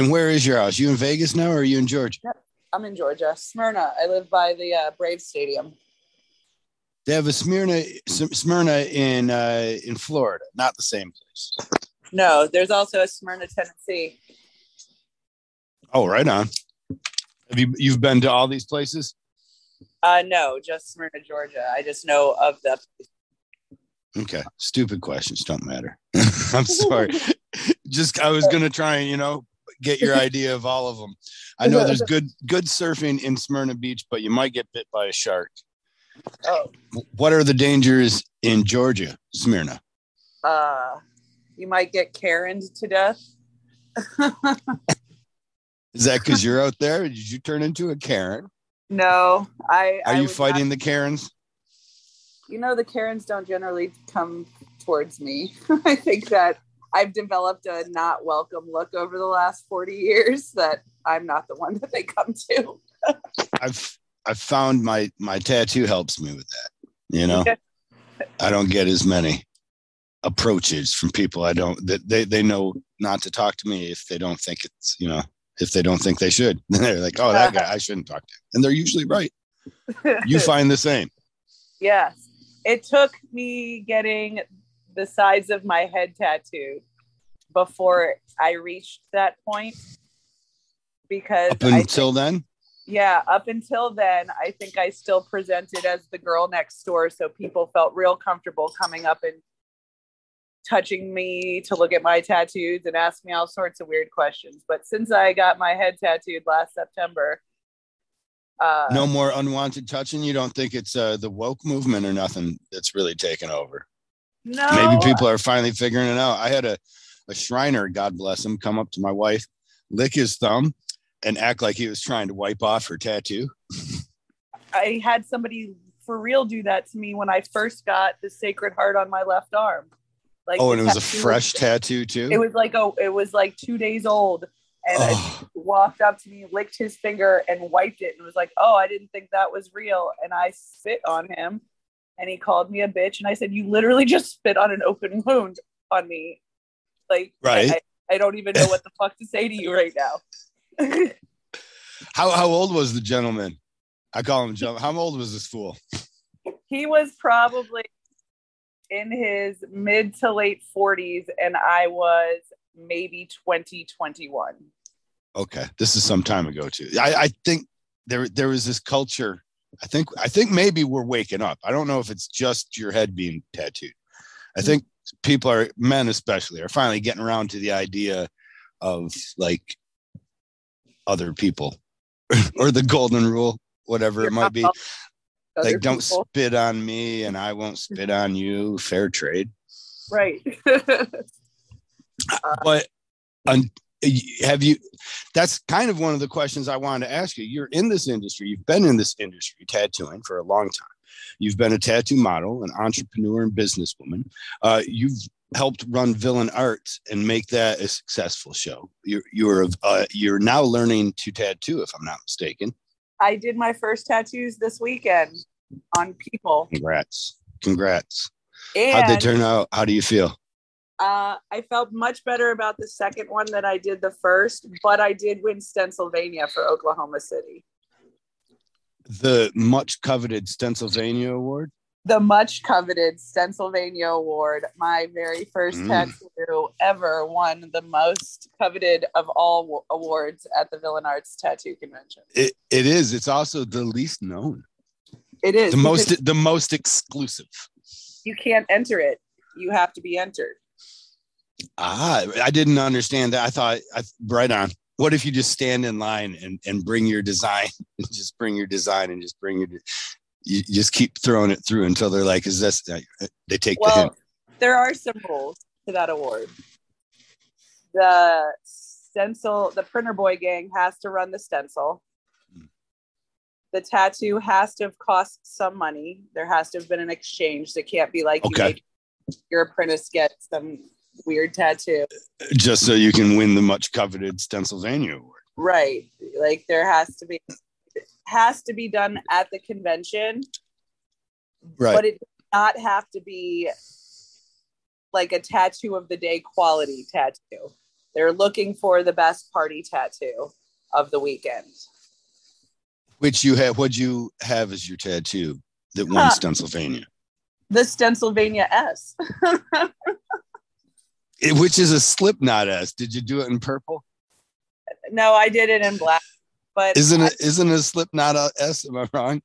And where is your house? You in Vegas now, or are you in Georgia? I'm in Georgia, Smyrna. I live by the uh, Braves Stadium. They have a Smyrna, Smyrna in uh, in Florida, not the same place. No, there's also a Smyrna, Tennessee. Oh, right on. Have you you've been to all these places? Uh, no, just Smyrna, Georgia. I just know of the. Okay, stupid questions don't matter. I'm sorry. just I was gonna try and you know get your idea of all of them. I know there's good good surfing in Smyrna Beach, but you might get bit by a shark. Oh. What are the dangers in Georgia, Smyrna? Uh, you might get Karen to death. Is that because you're out there? Did you turn into a Karen? No, I. Are I you fighting not- the Karens? You know, the Karens don't generally come towards me. I think that I've developed a not welcome look over the last 40 years that I'm not the one that they come to. I've I've found my my tattoo helps me with that. You know, I don't get as many approaches from people I don't that they they know not to talk to me if they don't think it's you know if they don't think they should. they're like, oh, that guy I shouldn't talk to, him. and they're usually right. You find the same. Yes. It took me getting the size of my head tattooed before I reached that point. Because Up until then, yeah, up until then, I think I still presented as the girl next door. So people felt real comfortable coming up and touching me to look at my tattoos and ask me all sorts of weird questions. But since I got my head tattooed last September, uh, no more unwanted touching. You don't think it's uh, the woke movement or nothing that's really taken over. No, Maybe people are finally figuring it out. I had a, a Shriner, God bless him, come up to my wife, lick his thumb, and act like he was trying to wipe off her tattoo. I had somebody for real do that to me when I first got the Sacred Heart on my left arm. Like Oh, and it was a fresh tattoo too. It was like oh, it was like two days old, and I Oh, walked up to me, licked his finger, and wiped it, and was like, "Oh, I didn't think that was real." And I spit on him, and he called me a bitch, and I said, "You literally just spit on an open wound on me." Like, Right. I, I don't even know what the fuck to say to you right now. how how old was the gentleman? I call him gentleman. How old was this fool? he was probably in his mid to late 40s, and I was maybe 20, 21. Okay, this is some time ago too. I, I think there there was this culture. I think I think maybe we're waking up. I don't know if it's just your head being tattooed. I hmm. think people are men especially are finally getting around to the idea of like other people or the golden rule, whatever it might be. Other Like don't people. spit on me and I won't spit on you. Fair trade. right. but have you that's kind of one of the questions i wanted to ask you. You're in this industry you've been in this industry tattooing for a long time. You've been a tattoo model an entrepreneur and businesswoman. Uh, you've helped run villain arts and make that a successful show. You're you're uh, you're now learning to tattoo if i'm not mistaken. I did my first tattoos this weekend on people. congrats. Congrats. And how'd they turn out? How do you feel uh, I felt much better about the second one than I did the first, but I did win Stencilvania for Oklahoma City. the much coveted stencilvania award The much coveted Stencilvania Award, my very first Mm. tattoo ever, won the most coveted of all wa- awards at the Villain Arts Tattoo Convention. it, it is it's also the least known It is the most the most exclusive you can't enter it. You have to be entered. Ah i didn't understand that i thought I, right on what if you just stand in line and, and bring your design just bring your design and just bring your you just keep throwing it through until they're like is this uh, uh, they take the hint there are some rules to that award. The stencil, the printer boy gang has to run the stencil. Hmm. The tattoo has to have cost some money. There has to have been an exchange. It can't be like Okay. you your apprentice gets some weird tattoo. just so you can win the much coveted stencilvania award Right. Like there has to be has to be done at the convention, right but it does not have to be like a tattoo of the day quality tattoo. they're looking for the best party tattoo of the weekend. Which you have? What you have as your tattoo that won Huh. Stencilvania? The Stencilvania S. It- which is a Slipknot S. Did you do it in purple? no, I did it in black, but Isn't I, it? Isn't a Slipknot a S? Am I wrong?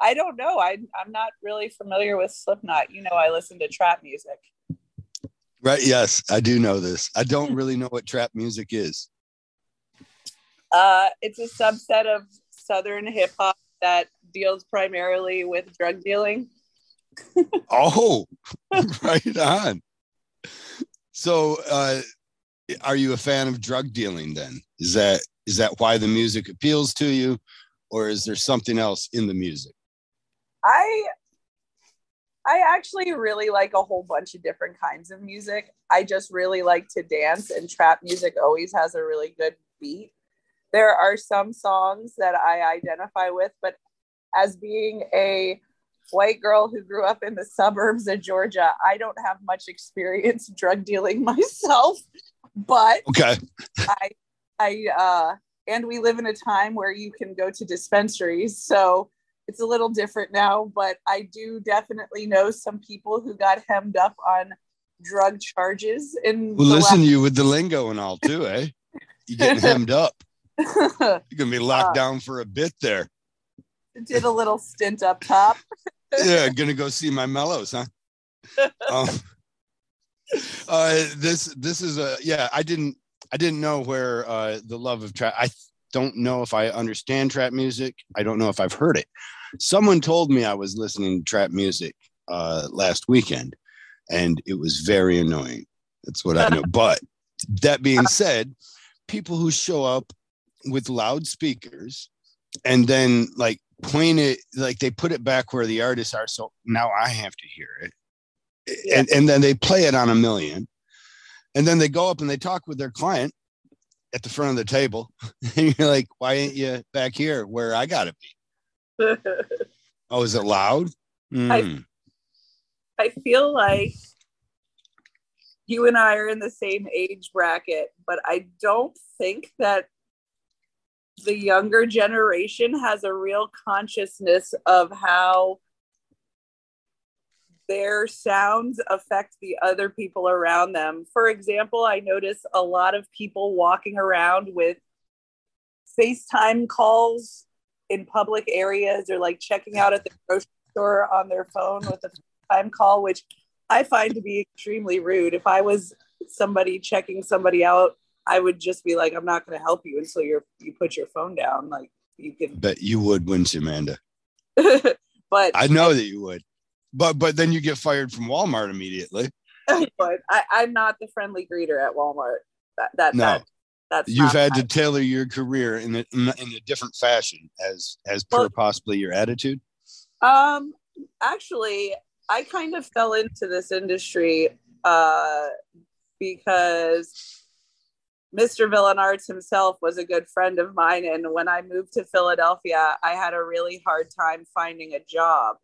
I don't know. I I'm not really familiar with Slipknot. You know, I listen to trap music. Right. Yes, I do know this. I don't really know what trap music is. Uh, it's a subset of Southern hip hop that deals primarily with drug dealing. Oh, right on. So, uh, are you a fan of drug dealing? Then is that is that why the music appeals to you, or is there something else in the music? I I actually really like a whole bunch of different kinds of music. I just really like to dance and trap music always has a really good beat. There are some songs that I identify with, but as being a white girl who grew up in the suburbs of Georgia, I don't have much experience drug dealing myself, but Okay. I I uh and we live in a time where you can go to dispensaries, so it's a little different now, but I do definitely know some people who got hemmed up on drug charges in Well, listen to you with the lingo and all too, eh? You getting hemmed up. You're gonna be locked Uh. down for a bit there. did a little stint up top. Yeah, gonna go see my mellows, huh? Um, uh, this this is a yeah. I didn't I didn't know where uh, the love of trap. I don't know if I understand trap music. I don't know if I've heard it. Someone told me I was listening to trap music uh, last weekend, and it was very annoying. That's what I know. but that being said, people who show up with loudspeakers and then like point it like they put it back where the artists are so now i have to hear it. And, and then they play it on a million. And then they go up and they talk with their client at the front of the table. And you're like why ain't you back here where i gotta be? Oh is it loud? Hmm. I feel like you and I are in the same age bracket, but I don't think that the younger generation has a real consciousness of how their sounds affect the other people around them. For example, I notice a lot of people walking around with FaceTime calls in public areas or like checking out at the grocery store on their phone with a FaceTime call, which I find to be extremely rude. If I was somebody checking somebody out, I would just be like, I'm not going to help you until you're you put your phone down. Like you can, bet you would wouldn't you amanda but i know that you would but but then you get fired from walmart immediately but I, I'm not the friendly greeter at Walmart. That that, No. that that's you've had to tailor your career in a, in a different fashion as as per possibly your attitude Um, actually, I kind of fell into this industry uh, because Mr. Villain Arts himself was a good friend of mine, and when I moved to Philadelphia, I had a really hard time finding a job.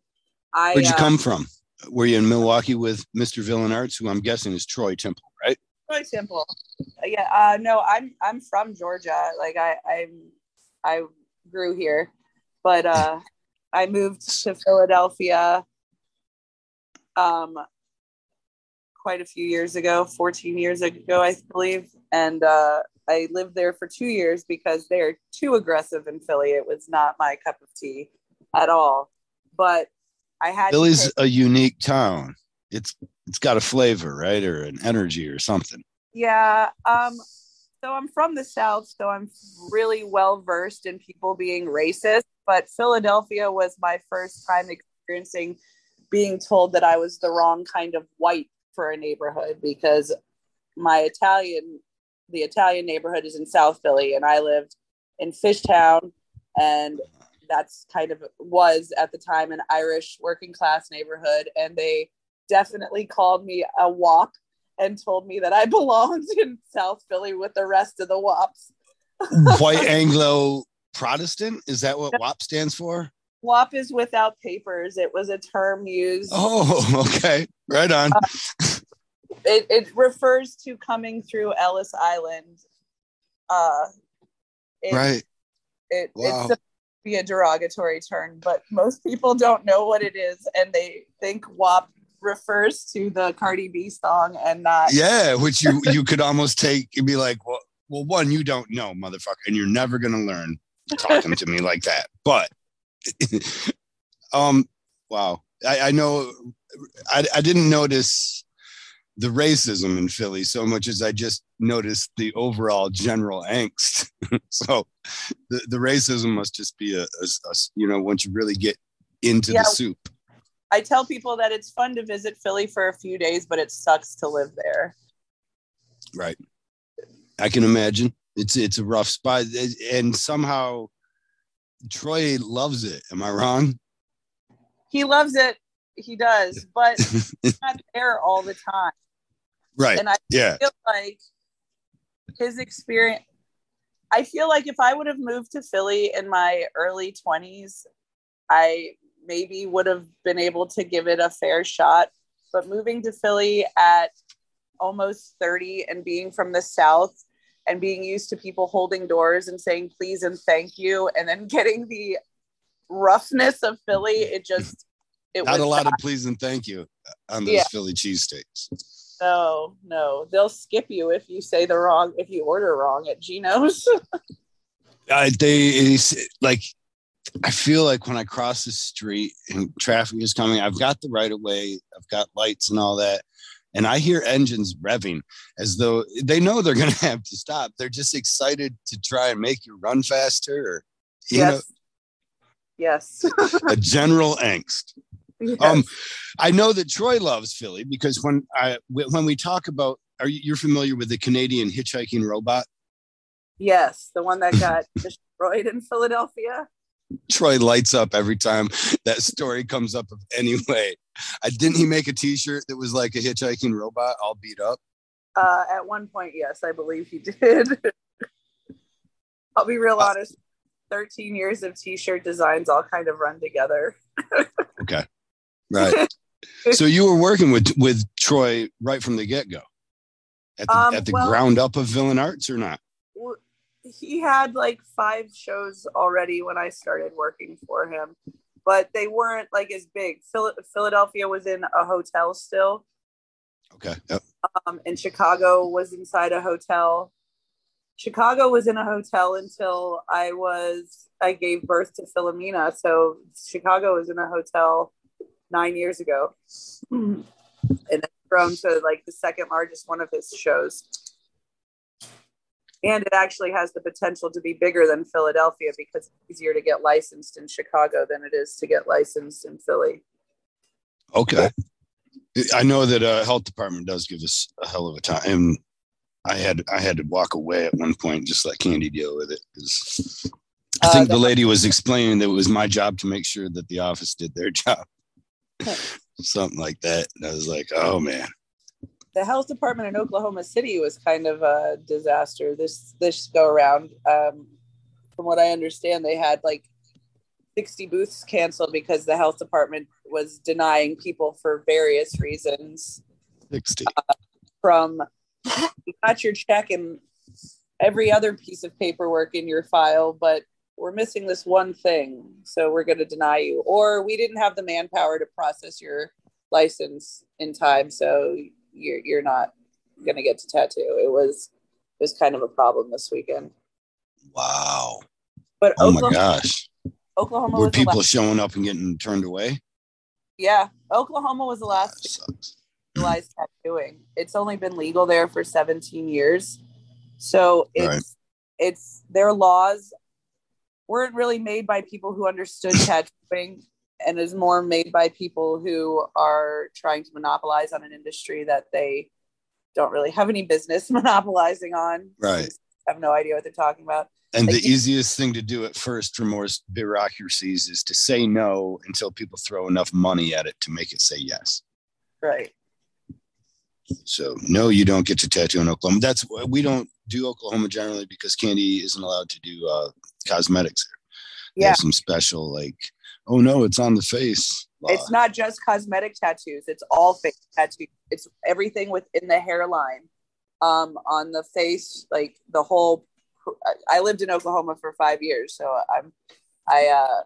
I Where'd you uh, come from? Were you in Milwaukee with Mr. Villain Arts, who I'm guessing is Troy Timpel, right? Troy Timpel. Yeah, uh, no, I'm I'm from Georgia. Like I I'm I grew here, but uh, I moved to Philadelphia um quite a few years ago, 14 years ago, I believe, and uh, I lived there for two years because they're too aggressive in Philly. It was not my cup of tea at all. But I had Philly's a unique town. It's it's got a flavor, right, or an energy or something. Yeah. Um, so I'm from the South, so I'm really well versed in people being racist. But Philadelphia was my first time experiencing being told that I was the wrong kind of white for a neighborhood because my Italian, the Italian neighborhood is in South Philly, and I lived in Fishtown, and that's kind of was at the time an Irish working class neighborhood, and they definitely called me a wop and told me that I belonged in South Philly with the rest of the WAPs. White Anglo Protestant is that what WAP stands for? WAP is without papers. It was a term used. Oh, okay, right on. it, it refers to coming through Ellis Island. Uh, it, right. It, Wow. It's a, be a derogatory term, but most people don't know what it is, and they think WAP refers to the Cardi B song and not. Yeah, which you you could almost take and be like, well, well, one, you don't know, motherfucker, and you're never gonna learn talking to me like that. But um, wow, I, I know I, I didn't notice the racism in Philly so much as I just noticed the overall general angst. so the, the racism must just be a, a- a- you know once you really get into Yeah. the soup. I tell people that it's fun to visit Philly for a few days, but it sucks to live there. Right. I can imagine. It's it's a rough spot, and somehow Troy loves it. Am I wrong? He loves it. He does, but he's not there all the time. right. And I Yeah. feel like his experience I feel like if I would have moved to Philly in my early 20s, I maybe would have been able to give it a fair shot. But moving to Philly at almost 30 and being from the South and being used to people holding doors and saying please and thank you, and then getting the roughness of Philly, it just, it Not was a lot of please and thank you on those Yeah. Philly cheesesteaks. No, no, they'll skip you if you say the wrong if you order wrong at Geno's. I they like I feel like when I cross the street and traffic is coming, I've got the right of way, I've got lights and all that. And I hear engines revving as though they know they're going to have to stop. They're just excited to try and make you run faster or, you yes. yes. a general angst. Yes. Um, I know that Troy loves Philly because when I when we talk about, are you you're familiar with the Canadian hitchhiking robot? yes, the one that got destroyed in Philadelphia. Troy lights up every time that story comes up. Of anyway, I didn't he make a T-shirt that was like a hitchhiking robot all beat up? Uh, at one point, yes, I believe he did. I'll be real Uh, honest. 13 years of t-shirt designs all kind of run together. Okay, right. so you were working with with Troy right from the get go, at the, Um, at the well- ground up of Villain Arts or not? He had like five shows already when I started working for him, but they weren't like as big. Phil- Philadelphia was in a hotel still, Okay, yep. um, and Chicago was inside a hotel. Chicago was in a hotel until I was I gave birth to Philomena. So Chicago was in a hotel nine years ago, and it's grown to like the second largest one of his shows. And it actually has the potential to be bigger than Philadelphia because it's easier to get licensed in Chicago than it is to get licensed in Philly. Okay. I know that uh, health department does give us a hell of a time. And I had I had to walk away at one point, just let Candy deal with it. Cause I Uh, think the the- lady was explaining that it was my job to make sure that the office did their job. Something like that. And I was like, oh man. The health department in Oklahoma City was kind of a disaster this this go around. Um, from what I understand, they had like 60 booths canceled because the health department was denying people for various reasons. 60. From you got your check and every other piece of paperwork in your file, but we're missing this one thing, so we're going to deny you. Or we didn't have the manpower to process your license in time, so you're you're not going to get to tattoo. It was it was kind of a problem this weekend. Wow. But Oh my gosh. Oklahoma Were was people last, showing up and getting turned away? yeah, Oklahoma was the last to sucks. legalize tattooing. It's only been legal there for 17 years. So it's Right. it's their laws weren't really made by people who understood tattooing and is more made by people who are trying to monopolize on an industry that they don't really have any business monopolizing on. Right. I have no idea what they're talking about. And the easiest thing to do at first for most bureaucracies is to say no until people throw enough money at it to make it say yes. Right. So no, you don't get to tattoo in Oklahoma. That's we don't do Oklahoma generally because Candy isn't allowed to do uh, cosmetics. there. Yeah. some special like, oh no, it's on the face. It's not just cosmetic tattoos. It's all face tattoos. It's everything within the hairline, um, on the face, like the whole. I lived in Oklahoma for five years, so I'm, I, uh,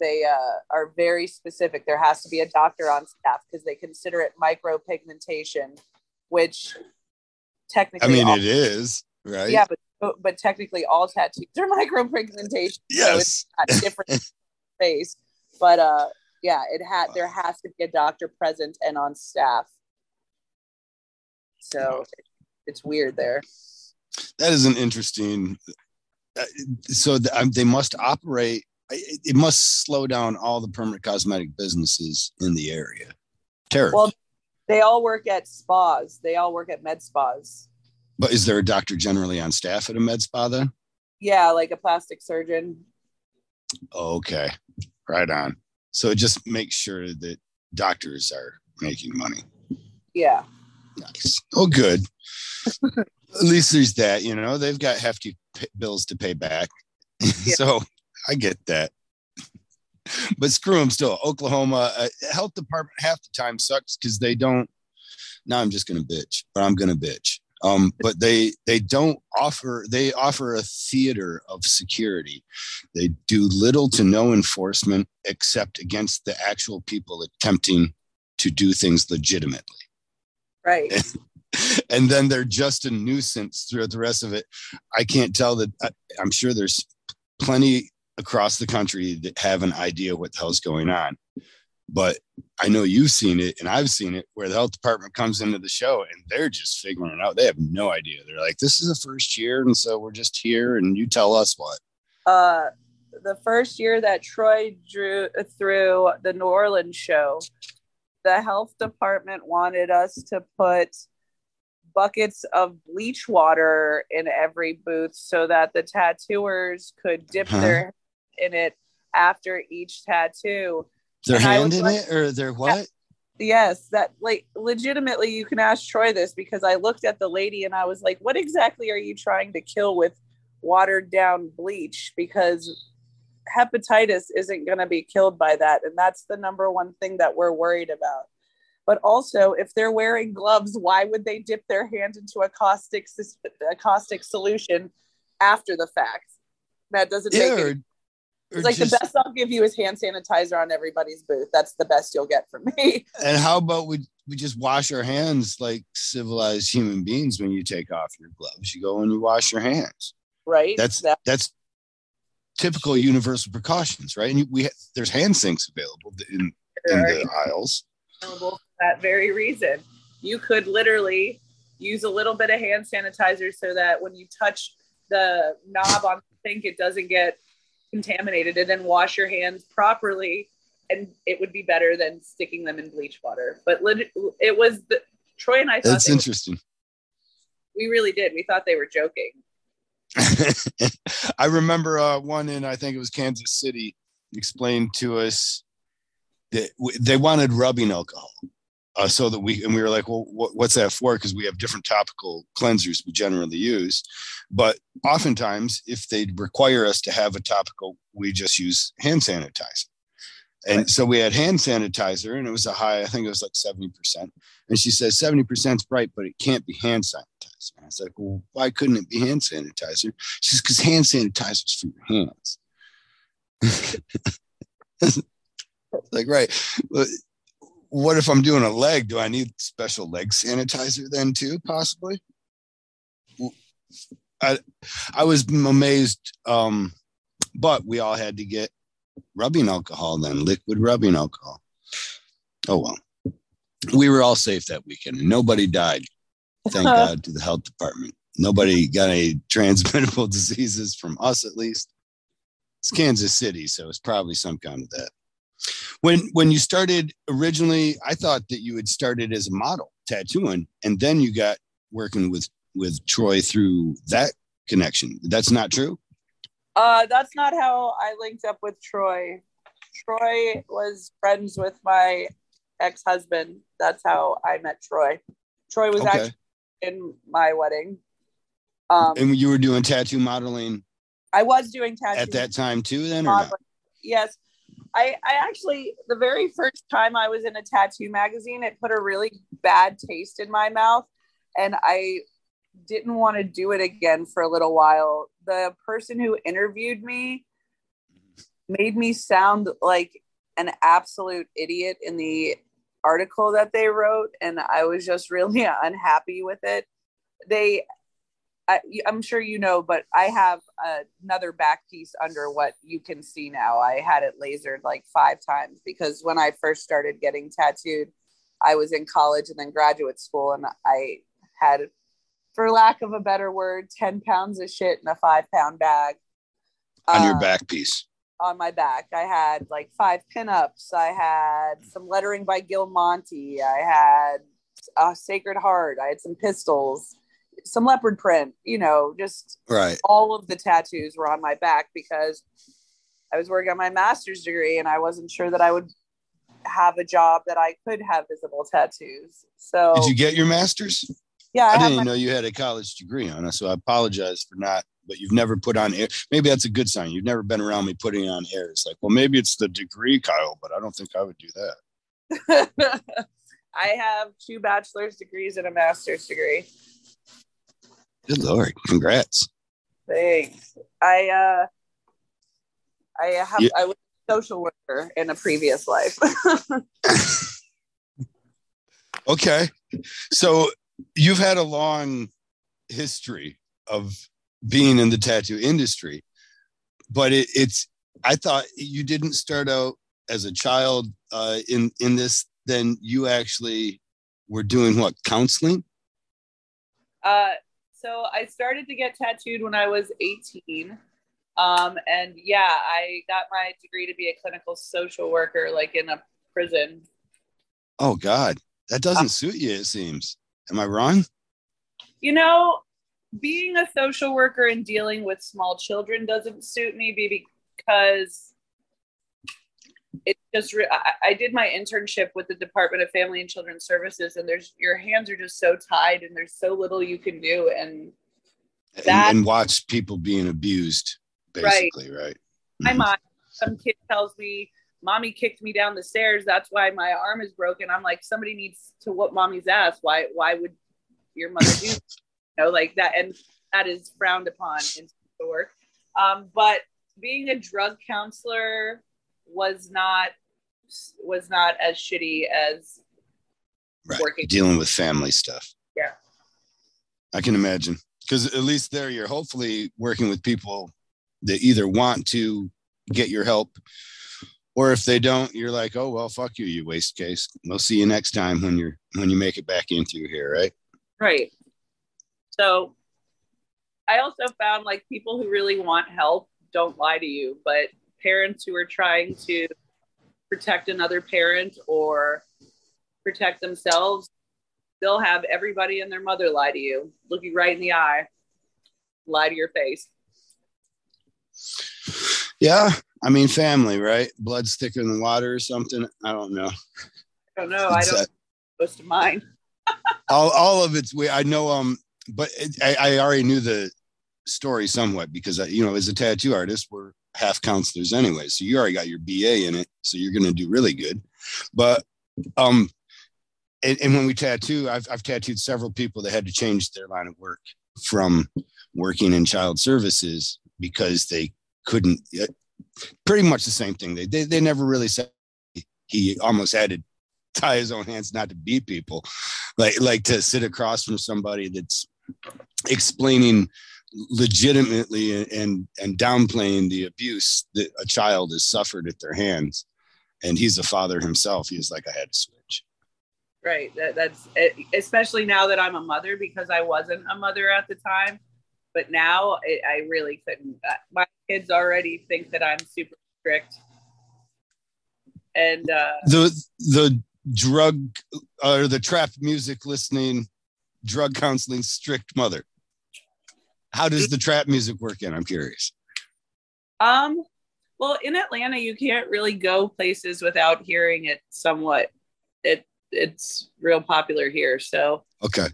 they uh, are very specific. There has to be a doctor on staff because they consider it micropigmentation, which technically, I mean, all- it is right. yeah, but but technically all tattoos are micropigmentation. So it's Yes. not different face. But uh yeah, it had there has to be a doctor present and on staff. So it's weird there. that is an interesting. uh, So um, they must operate. It it must slow down all the permanent cosmetic businesses in the area. Terrible. Well, they all work at spas. They all work at med spas. but is there a doctor generally on staff at a med spa then? Yeah, like a plastic surgeon. Okay, right on. So just make sure that doctors are making money. Yeah. Nice. Oh, good. At least there's that. You know, they've got hefty p- bills to pay back. so I get that. But screw them still. Oklahoma uh, health department half the time sucks because they don't. Now I'm just gonna bitch, but I'm gonna bitch. Um, but they they don't offer they offer a theater of security. They do little to no enforcement except against the actual people attempting to do things legitimately Right. and then they're just a nuisance throughout the rest of it. I can't tell that. I, I'm sure there's plenty across the country that have an idea what the hell's going on, but I know you've seen it and I've seen it where the health department comes into the show and they're just figuring it out. They have no idea. They're like, "This is the first year, and so we're just here, and you tell us what." uh the first year that Troy drew through the New Orleans show, the health department wanted us to put buckets of bleach water in every booth so that the tattooers could dip Huh? their in it after each tattoo. Their hand in like- it, or their what? Yes, that like legitimately you can ask Troy this because I looked at the lady and I was like, what exactly are you trying to kill with watered down bleach? Because hepatitis isn't going to be killed by that. And that's the number one thing that we're worried about. But also, if they're wearing gloves, why would they dip their hand into a caustic, a caustic solution after the fact? That doesn't Yeah, make it. Like just- the best I'll give you is hand sanitizer on everybody's booth. That's the best you'll get from me. And how about we we just wash our hands like civilized human beings when you take off your gloves? You go and you wash your hands. right? That's That- that's typical universal precautions, right? And you- we ha- there's hand sinks available in, in the aisles. available for that very reason. You could literally use a little bit of hand sanitizer so that when you touch the knob on the sink, it doesn't get contaminated, it and then wash your hands properly, and it would be better than sticking them in bleach water. But lit- it was the, Troy and I thought That's interesting. we really did. We thought they were joking. I remember uh, one in I think it was Kansas City explained to us that w- they wanted rubbing alcohol. Uh, so that we and we were like, well, what, what's that for? Because we have different topical cleansers we generally use, but oftentimes if they require us to have a topical, we just use hand sanitizer. And so we had hand sanitizer, and it was a high. I think it was like seventy percent. And she says seventy percent is right, but it can't be hand sanitizer. And I was like, well, why couldn't it be hand sanitizer? She says, because hand sanitizer is for your hands. like, right. What if I'm doing a leg? Do I need special leg sanitizer then too, possibly? I I was amazed. Um, but we all had to get rubbing alcohol then, liquid rubbing alcohol. Oh well. We were all safe that weekend nobody died. Thank God to the health department. Nobody got any transmittable diseases from us at least. It's Kansas City, so it's probably some kind of that. When when you started originally, I thought that you had started as a model tattooing, and then you got working with with Troy through that connection. That's not true. Uh, that's not how I linked up with Troy. Troy was friends with my ex husband. That's how I met Troy. Troy was Okay. actually in my wedding. Um, And you were doing tattoo modeling I was doing tattoo at that time too, then, or not? Yes, I, I actually, the very first time I was in a tattoo magazine, it put a really bad taste in my mouth. And I didn't want to do it again for a little while. The person who interviewed me made me sound like an absolute idiot in the article that they wrote. And I was just really unhappy with it. They I, am sure you know, but I have another back piece under what you can see now. I had it lasered like five times because when I first started getting tattooed, I was in college and then graduate school, and I had, for lack of a better word, 10 pounds of shit in a five pound bag. On your uh, back piece. On my back. I had like five pinups. I had some lettering by Gill Montie. I had a Sacred Heart. I had some pistols some leopard print, you know, just right. all of the tattoos were on my back because I was working on my master's degree and I wasn't sure that I would have a job that I could have visible tattoos. So did you get your master's? Yeah, I, I didn't my- know you had a college degree on it, so I apologize for not. But you've never put on air. Maybe that's a good sign. You've never been around me putting on air. It's like, well, maybe it's the degree, Kyle, but I don't think I would do that. I have two bachelor's degrees and a master's degree. Good lord! Congrats. Thanks. I uh, I have yeah. I was a social worker in a previous life. okay, so you've had a long history of being in the tattoo industry, but it, it's I thought you didn't start out as a child uh, in in this. Then you actually were doing what counseling? Uh, so I started to get tattooed when I was 18. Um, and yeah, I got my degree to be a clinical social worker, like in a prison. Oh God, that doesn't uh, suit you. It seems. Am I wrong? You know, being a social worker and dealing with small children doesn't suit me because just re- I, I, did my internship with the department of family and children's services and there's your hands are just so tied and there's so little you can do and that and, and watch people being abused basically right, right? my mm-hmm. mom some kid tells me mommy kicked me down the stairs that's why my arm is broken. I'm like somebody needs to whoop mommy's ass. Why why would your mother do you know like that and that is frowned upon in the work um, but being a drug counselor was not was not as shitty as right. working dealing with family stuff. Yeah. I can imagine. Because at least there you're hopefully working with people that either want to get your help or if they don't, you're like, oh well, fuck you, you waste case. We'll see you next time when you're when you make it back into here, right? Right. So I also found like people who really want help don't lie to you, but parents who are trying to protect another parent or protect themselves, they'll have everybody and their mother lie to you, look you right in the eye, lie to your face. Yeah, I mean family, right? Blood's thicker than water or something. I don't know. I don't know. It's I don't. Most of mine. all, all of it's weird. I know. Um, but it, I, I already knew the story somewhat because I, you know, as a tattoo artist, we're half counselors anyway. So you already got your BA in it. So you're going to do really good. But, um, and, and, when we tattoo, I've, I've tattooed several people that had to change their line of work from working in child services because they couldn't, uh, pretty much the same thing. They, they, they never really said he almost had to tie his own hands not to beat people like like to sit across from somebody that's explaining legitimately and and downplaying the abuse that a child has suffered at their hands. And he's a father himself. He's like i had to switch. Right. That, that's especially now that i'm a mother because i wasn't a mother at the time. But now it, i really couldn't uh, my kids already think that i'm super strict. And uh, the the drug or the trap music listening drug counseling strict mother how does the trap music work in? I'm curious. Um, well, in Atlanta, you can't really go places without hearing it somewhat. It it's real popular here. So okay,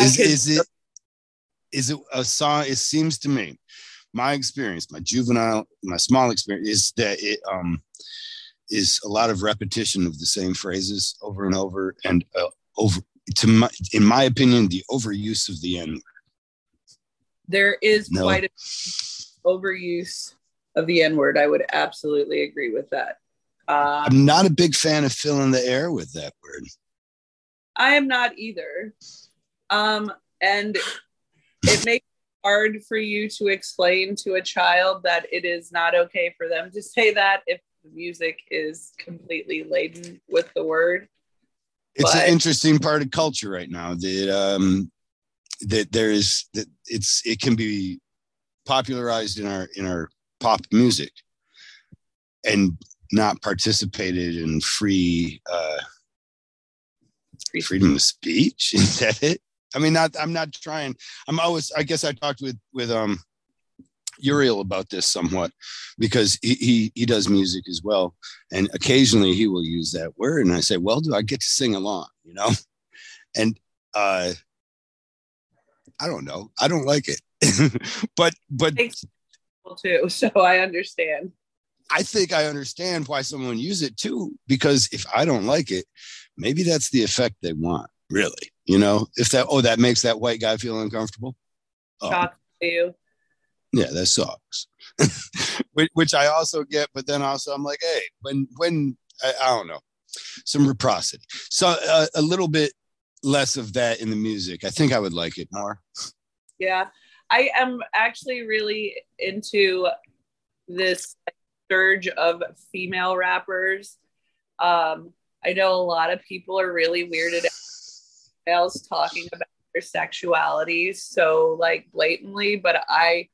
is, is it is it a song? It seems to me, my experience, my juvenile, my small experience is that it um is a lot of repetition of the same phrases over and over, and uh, over to my, in my opinion, the overuse of the N. There is no. quite a overuse of the N word. I would absolutely agree with that. Uh, I'm not a big fan of filling the air with that word. I am not either. Um, and it makes it hard for you to explain to a child that it is not okay for them to say that if the music is completely laden with the word. It's but, an interesting part of culture right now that um, that there is that it's it can be popularized in our in our pop music and not participated in free uh, freedom of speech. Is that it? I mean, not. I'm not trying. I'm always. I guess I talked with with um Uriel about this somewhat because he, he he does music as well, and occasionally he will use that word, and I say, well, do I get to sing along? You know, and uh, I don't know. I don't like it, but but too, so I understand. I think I understand why someone use it too, because if I don't like it, maybe that's the effect they want, really. You know, if that, oh, that makes that white guy feel uncomfortable. Oh. you. Yeah, that sucks. which, which, I also get, but then also I'm like, hey, when, when, I, I don't know, some reciprocity. So uh, a little bit less of that in the music. I think I would like it more. Yeah. I am actually really into this surge of female rappers. Um, I know a lot of people are really weirded out males talking about their sexuality so like blatantly, but I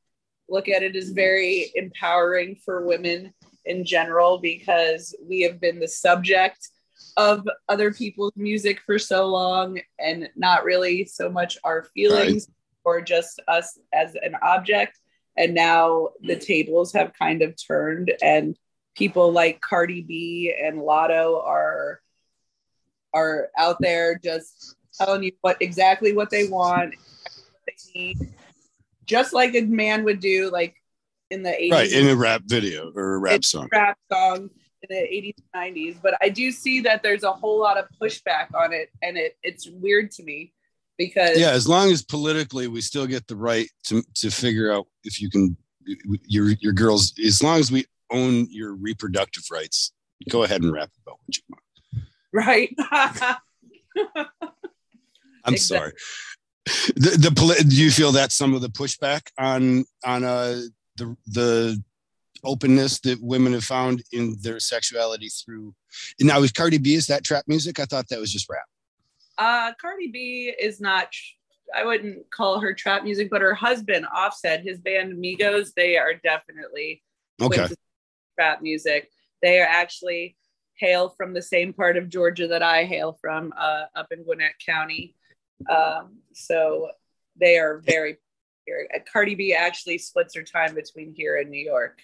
look at it as very empowering for women in general because we have been the subject of other people's music for so long and not really so much our feelings right. or just us as an object and now the tables have kind of turned and people like Cardi B and Latto are are out there just telling you what exactly what they want, what they need, just like a man would do, like in the 80s. Right, in a rap video or a rap song. Rap song in the 80s and 90s. But I do see that there's a whole lot of pushback on it, and it it's weird to me because yeah, as long as politically we still get the right to to figure out if you can your your girls as long as we own your reproductive rights, go ahead and rap about what you want. Right. I'm exactly. sorry. The, the do you feel that some of the pushback on on uh the the openness that women have found in their sexuality through now is Cardi B is that trap music? I thought that was just rap. Uh Cardi B is not I wouldn't call her trap music, but her husband Offset, his band Migos, they are definitely okay. trap music. They are actually hail from the same part of Georgia that I hail from, uh, up in Gwinnett County. Um, so they are very here. Cardi B actually splits her time between here and New York.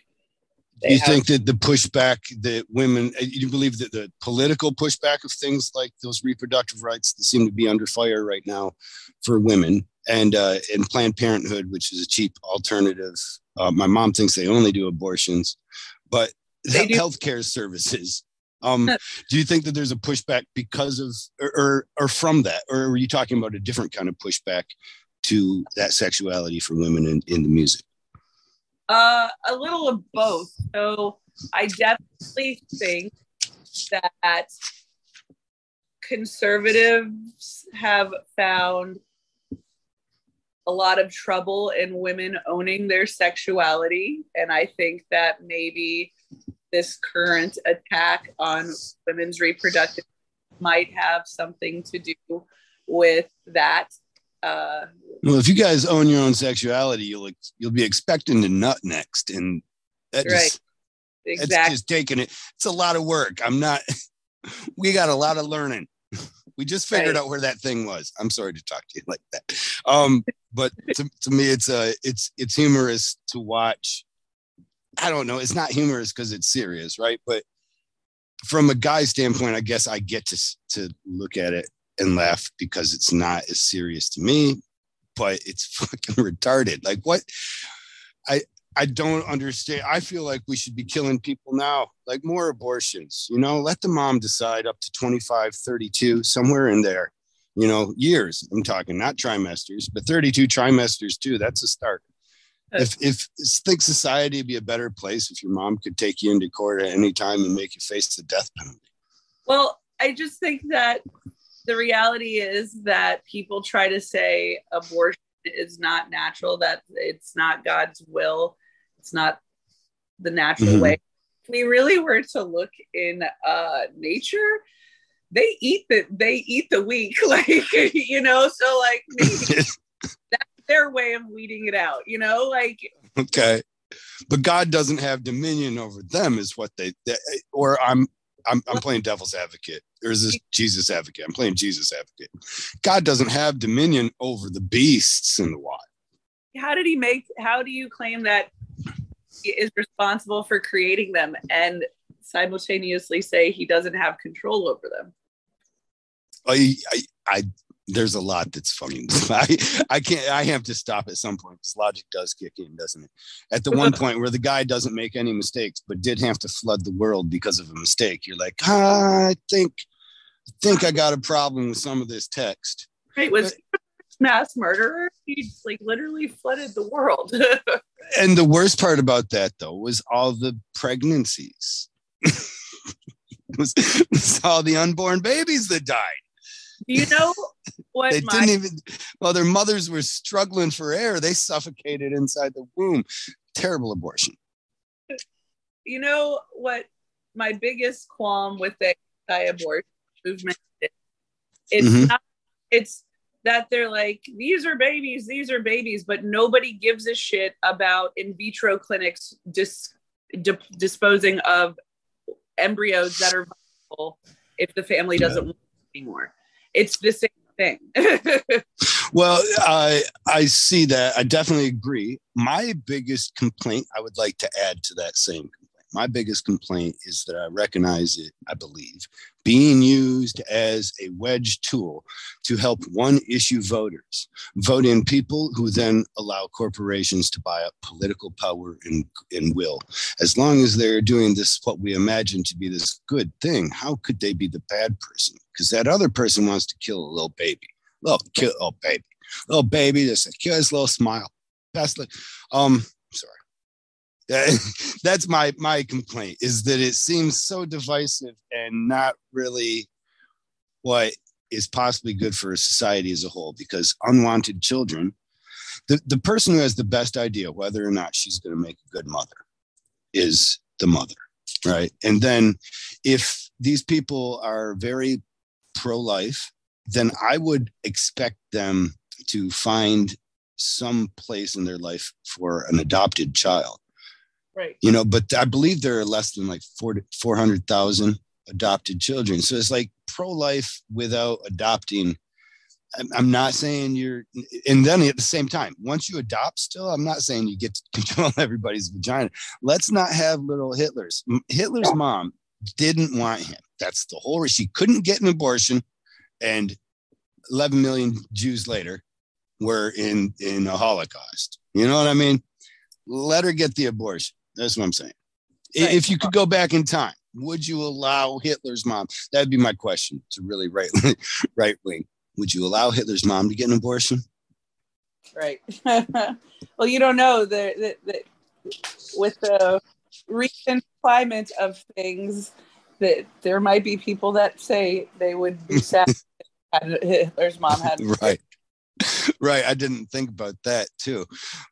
They Do you have, think that the pushback that women, uh, you believe that the political pushback of things like those reproductive rights that seem to be under fire right now for women and uh, and Planned Parenthood, which is a cheap alternative. Uh, my mom thinks they only do abortions, but healthcare services um, do you think that there's a pushback because of or, or, or from that, or are you talking about a different kind of pushback to that sexuality for women in, in the music? Uh, a little of both. So I definitely think that conservatives have found a lot of trouble in women owning their sexuality. And I think that maybe this current attack on women's reproductive might have something to do with that. Uh, well, if you guys own your own sexuality, you'll you'll be expecting to nut next, and that right. just exactly. it's just taking it. It's a lot of work. I'm not. we got a lot of learning. We just figured right. out where that thing was. I'm sorry to talk to you like that. Um, but to, to me, it's uh, it's it's humorous to watch I don't know. It's not humorous because it's serious, right? But from a guy standpoint, I guess I get to to look at it and laugh because it's not as serious to me, but it's fucking retarded. Like what? I I don't understand. I feel like we should be killing people now, like more abortions, you know, let the mom decide up to 25, 32, somewhere in there, you know, years. I'm talking not trimesters, but 32 trimesters too. That's a start. If, if think society would be a better place if your mom could take you into court at any time and make you face the death penalty. Well, I just think that the reality is that people try to say abortion is not natural, that it's not God's will, it's not the natural mm-hmm. way. If we really were to look in uh, nature, they eat the they eat the weak, like you know. So like maybe that's their way of weeding it out, you know. Like okay, but God doesn't have dominion over them, is what they, they or I'm I'm, I'm playing devil's advocate, or is this Jesus advocate? I'm playing Jesus advocate. God doesn't have dominion over the beasts in the wild. How did he make? How do you claim that he is responsible for creating them and simultaneously say he doesn't have control over them? I, I, I there's a lot that's funny. I, I can't, I have to stop at some point because logic does kick in, doesn't it? At the one point where the guy doesn't make any mistakes, but did have to flood the world because of a mistake, you're like, ah, I think, I think I got a problem with some of this text. Right. Was mass murderer? He like literally flooded the world. and the worst part about that though was all the pregnancies. was, was all the unborn babies that died. Do you know what they my- didn't even well their mothers were struggling for air they suffocated inside the womb terrible abortion you know what my biggest qualm with the anti-abortion movement is? it's mm-hmm. not it's that they're like these are babies these are babies but nobody gives a shit about in vitro clinics dis- di- disposing of embryos that are viable if the family doesn't yeah. want anymore it's the same thing. well, I I see that. I definitely agree. My biggest complaint I would like to add to that same. My biggest complaint is that I recognize it, I believe, being used as a wedge tool to help one issue voters vote in people who then allow corporations to buy up political power and, and will. As long as they're doing this, what we imagine to be this good thing, how could they be the bad person? Because that other person wants to kill a little baby, little kill, little baby, little baby, just kill his little smile. Best, um, sorry. that's my my complaint is that it seems so divisive and not really what is possibly good for a society as a whole because unwanted children the, the person who has the best idea whether or not she's going to make a good mother is the mother right? And then if these people are very pro-life then i would expect them to find some place in their life for an adopted child Right. You know, but I believe there are less than like 400,000 adopted children. So it's like pro life without adopting. I'm not saying you're, and then at the same time, once you adopt, still, I'm not saying you get to control everybody's vagina. Let's not have little Hitlers. Hitler's mom didn't want him. That's the whole. Reason. She couldn't get an abortion, and 11 million Jews later were in in a Holocaust. You know what I mean? Let her get the abortion. That's what I'm saying. Right. If you could go back in time, would you allow Hitler's mom? That'd be my question to really right right wing. Would you allow Hitler's mom to get an abortion? Right. well, you don't know the, the, the with the recent climate of things that there might be people that say they would be sad Hitler's mom had right right. I didn't think about that too.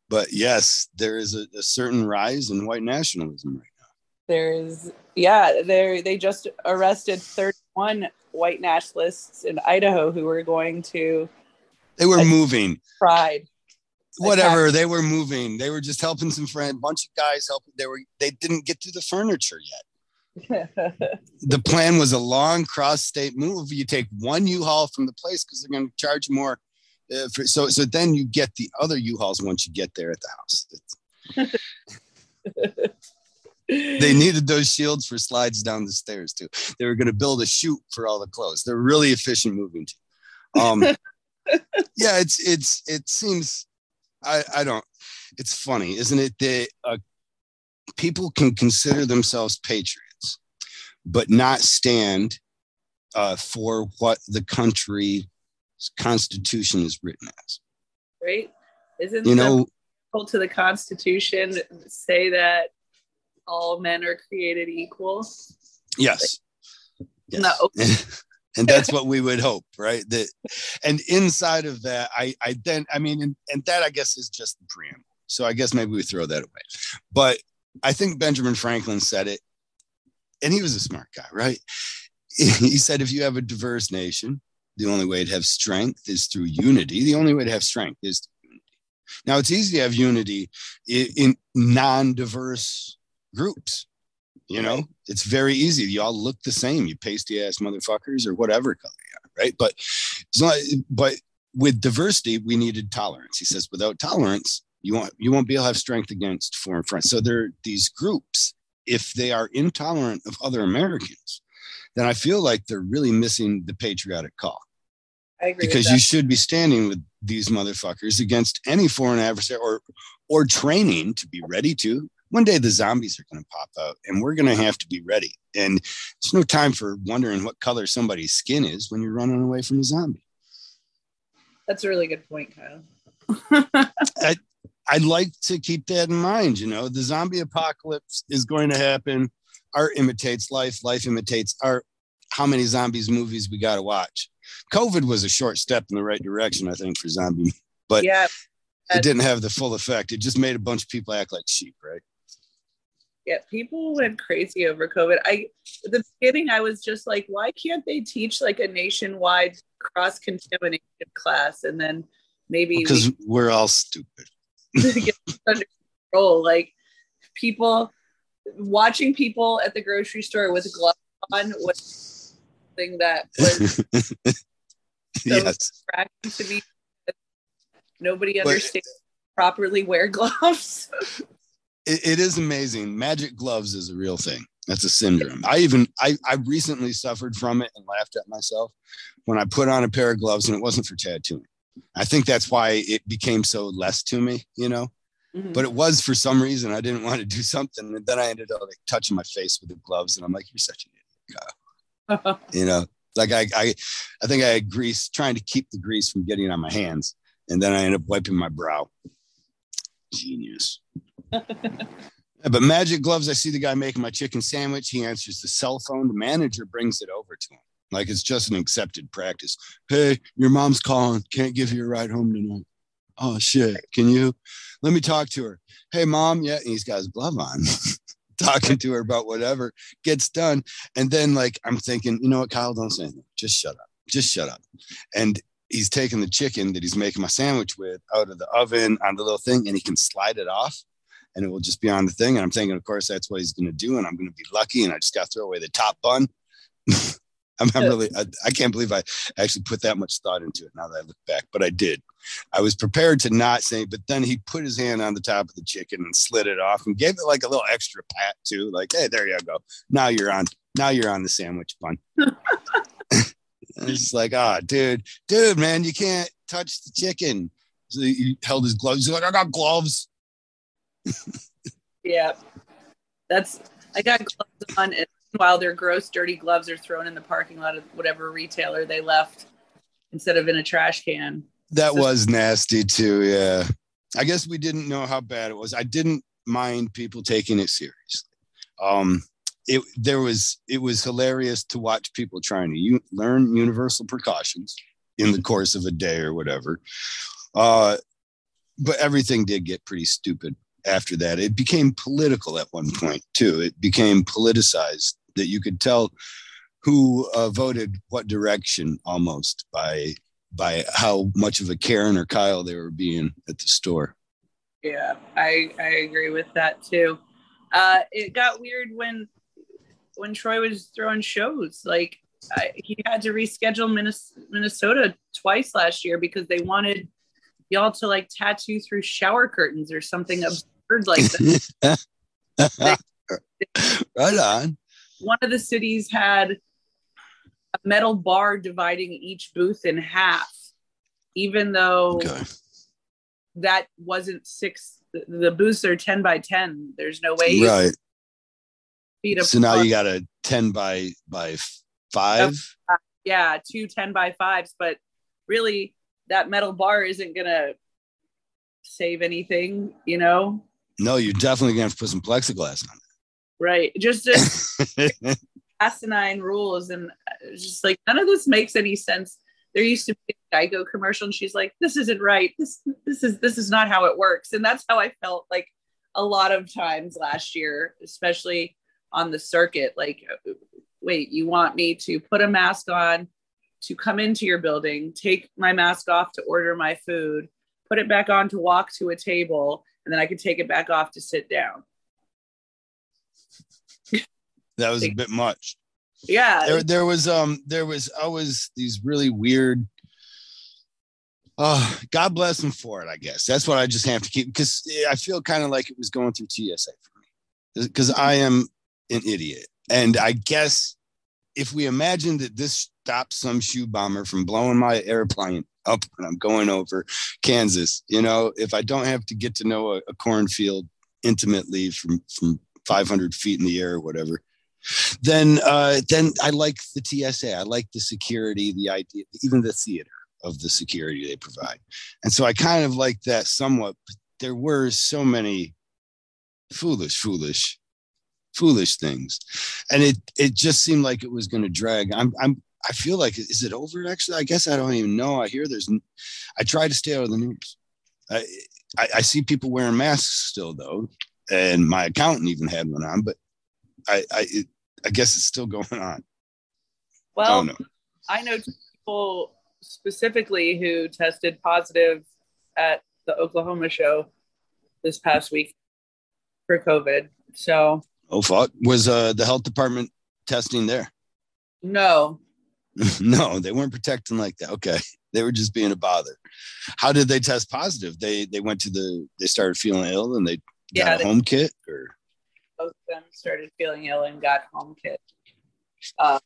But yes, there is a, a certain rise in white nationalism right now. There is, yeah, they they just arrested 31 white nationalists in Idaho who were going to. They were moving. Pride. Whatever they were moving, they were just helping some friend, bunch of guys helping. They were they didn't get to the furniture yet. the plan was a long cross state move. You take one U-Haul from the place because they're going to charge more uh, for, so so then you get the other U-Hauls once you get there at the house. they needed those shields for slides down the stairs too. They were going to build a chute for all the clothes. They're really efficient moving. Um, yeah, it's it's it seems I, I don't. It's funny, isn't it? That uh, people can consider themselves patriots, but not stand uh, for what the country's constitution is written as. Right? Isn't You know, to the Constitution say that all men are created equal? yes. No. and that's what we would hope, right? That, and inside of that, I, I then, I mean, and, and that I guess is just the preamble. So I guess maybe we throw that away. But I think Benjamin Franklin said it, and he was a smart guy, right? He said, if you have a diverse nation, the only way to have strength is through unity. The only way to have strength is unity. Now, it's easy to have unity in, in non diverse groups. You know, it's very easy. You all look the same, you pasty ass motherfuckers or whatever color you are, right? But it's not, but with diversity, we needed tolerance. He says, without tolerance, you won't you won't be able to have strength against foreign friends. So there are these groups, if they are intolerant of other Americans, then I feel like they're really missing the patriotic call. I agree. Because you should be standing with these motherfuckers against any foreign adversary or or training to be ready to. One day the zombies are going to pop out and we're going to have to be ready. And it's no time for wondering what color somebody's skin is when you're running away from a zombie. That's a really good point, Kyle. I'd like to keep that in mind. You know, the zombie apocalypse is going to happen. Art imitates life, life imitates art. How many zombies movies we got to watch? COVID was a short step in the right direction, I think, for zombie, but yeah, it didn't have the full effect. It just made a bunch of people act like sheep, right? yeah. People went crazy over COVID. I at the beginning I was just like, why can't they teach like a nationwide cross contamination class and then maybe we Because we're all stupid. get under control. Like people watching people at the grocery store with gloves on was thing that was yes. distracting to me. Nobody But- understands properly wear gloves. it, it is amazing. Magic gloves is a real thing. That's a syndrome. I even I, I recently suffered from it and laughed at myself when I put on a pair of gloves and it wasn't for tattooing. I think that's why it became so less to me, you know. Mm-hmm. But it was for some reason I didn't want to do something, and then I ended up like touching my face with the gloves, and I'm like, "You're such an idiot," Kyle. you know. Like I, I, I think I had grease trying to keep the grease from getting on my hands, and then I ended up wiping my brow. Genius. But magic gloves, I see the guy making my chicken sandwich. He answers the cell phone. The manager brings it over to him. Like it's just an accepted practice. Hey, your mom's calling. Can't give you a ride home tonight. Oh shit. Can you let me talk to her? Hey mom. Yeah. And he's got his glove on. Talking to her about whatever gets done. And then like I'm thinking, you know what, Kyle, don't say anything. Just shut up. Just shut up. And he's taking the chicken that he's making my sandwich with out of the oven on the little thing and he can slide it off and it will just be on the thing. And I'm thinking, of course, that's what he's going to do. And I'm going to be lucky. And I just got to throw away the top bun. I'm, I'm really, I, I can't believe I actually put that much thought into it now that I look back, but I did. I was prepared to not say, but then he put his hand on the top of the chicken and slid it off and gave it like a little extra pat too. Like, hey, there you go. Now you're on. Now you're on the sandwich bun. It's like, ah, dude, dude, man, you can't touch the chicken. So he held his gloves. He's like, I got gloves. yeah. That's I got gloves on and while their gross dirty gloves are thrown in the parking lot of whatever retailer they left instead of in a trash can. That So- was nasty too. Yeah. I guess we didn't know how bad it was. I didn't mind people taking it seriously. Um, it there was it was hilarious to watch people trying to u- learn universal precautions in the course of a day or whatever. Uh, but everything did get pretty stupid after that. It became political at one point too. It became politicized that you could tell who uh, voted what direction almost by by how much of a Karen or Kyle they were being at the store. Yeah, I I agree with that too. Uh, it got weird when when Troy was throwing shows. Like I, he had to reschedule Minnes- Minnesota twice last year because they wanted y'all to like tattoo through shower curtains or something absurd like that. right on. One of the cities had a metal bar dividing each booth in half, even though Okay. that wasn't six. The, the booths are ten by ten. There's no way. Right. Feed a So now you got a 10 by by five. yeah, two 10 by fives, but really that metal bar isn't gonna save anything, you know? No, you're definitely gonna have to put some plexiglass on Right. Just just asinine rules and just like none of this makes any sense. There used to be a Geico commercial and she's like, This isn't right. This this is this is not how it works. And that's how I felt like a lot of times last year, especially on the circuit. Like, wait, you want me to put a mask on to come into your building, take my mask off to order my food, put it back on to walk to a table, and then I can take it back off to sit down. That was a bit much. Yeah. There, there was um there was always these really weird Oh, God bless them for it, I guess. That's what I just have to keep because I feel kind of like it was going through TSA for me. Because I am an idiot. And I guess if we imagine that this stops some shoe bomber from blowing my airplane up when I'm going over Kansas, you know, if I don't have to get to know a, a cornfield intimately from from 500 feet in the air or whatever, then uh, then I like the TSA. I like the security, the idea, even the theater of the security they provide. And so I kind of like that somewhat. But there were so many foolish, foolish, foolish things, and it it just seemed like it was going to drag. I'm I'm I feel like is it over? Actually, I guess I don't even know. I hear there's. I try to stay out of the news. I, I, I see people wearing masks still though, and my accountant even had one on, but I I it, I guess it's still going on. well, oh no. I know people specifically who tested positive at the Oklahoma show this past week for COVID. So Oh fuck. Was uh the health department testing there? no, no, they weren't protecting like that. Okay. They were just being a bother. How did they test positive? They they went to the they started feeling ill and they got Yeah, a they- home kit or both of them started feeling ill and got home kit. Uh,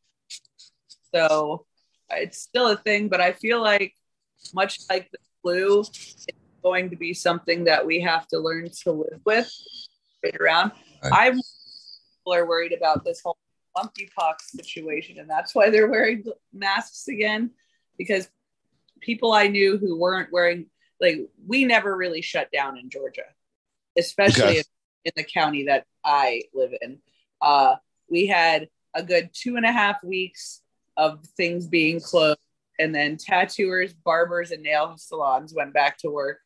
so it's still a thing, but I feel like much like the flu, it's going to be something that we have to learn to live with right around. Right. I'm people are worried about this whole monkeypox situation, and that's why they're wearing masks again because people I knew who weren't wearing like we never really shut down in Georgia, especially Okay. In, the county that I live in. Uh, we had a good two and a half weeks of things being closed, and then tattooers, barbers, and nail salons went back to work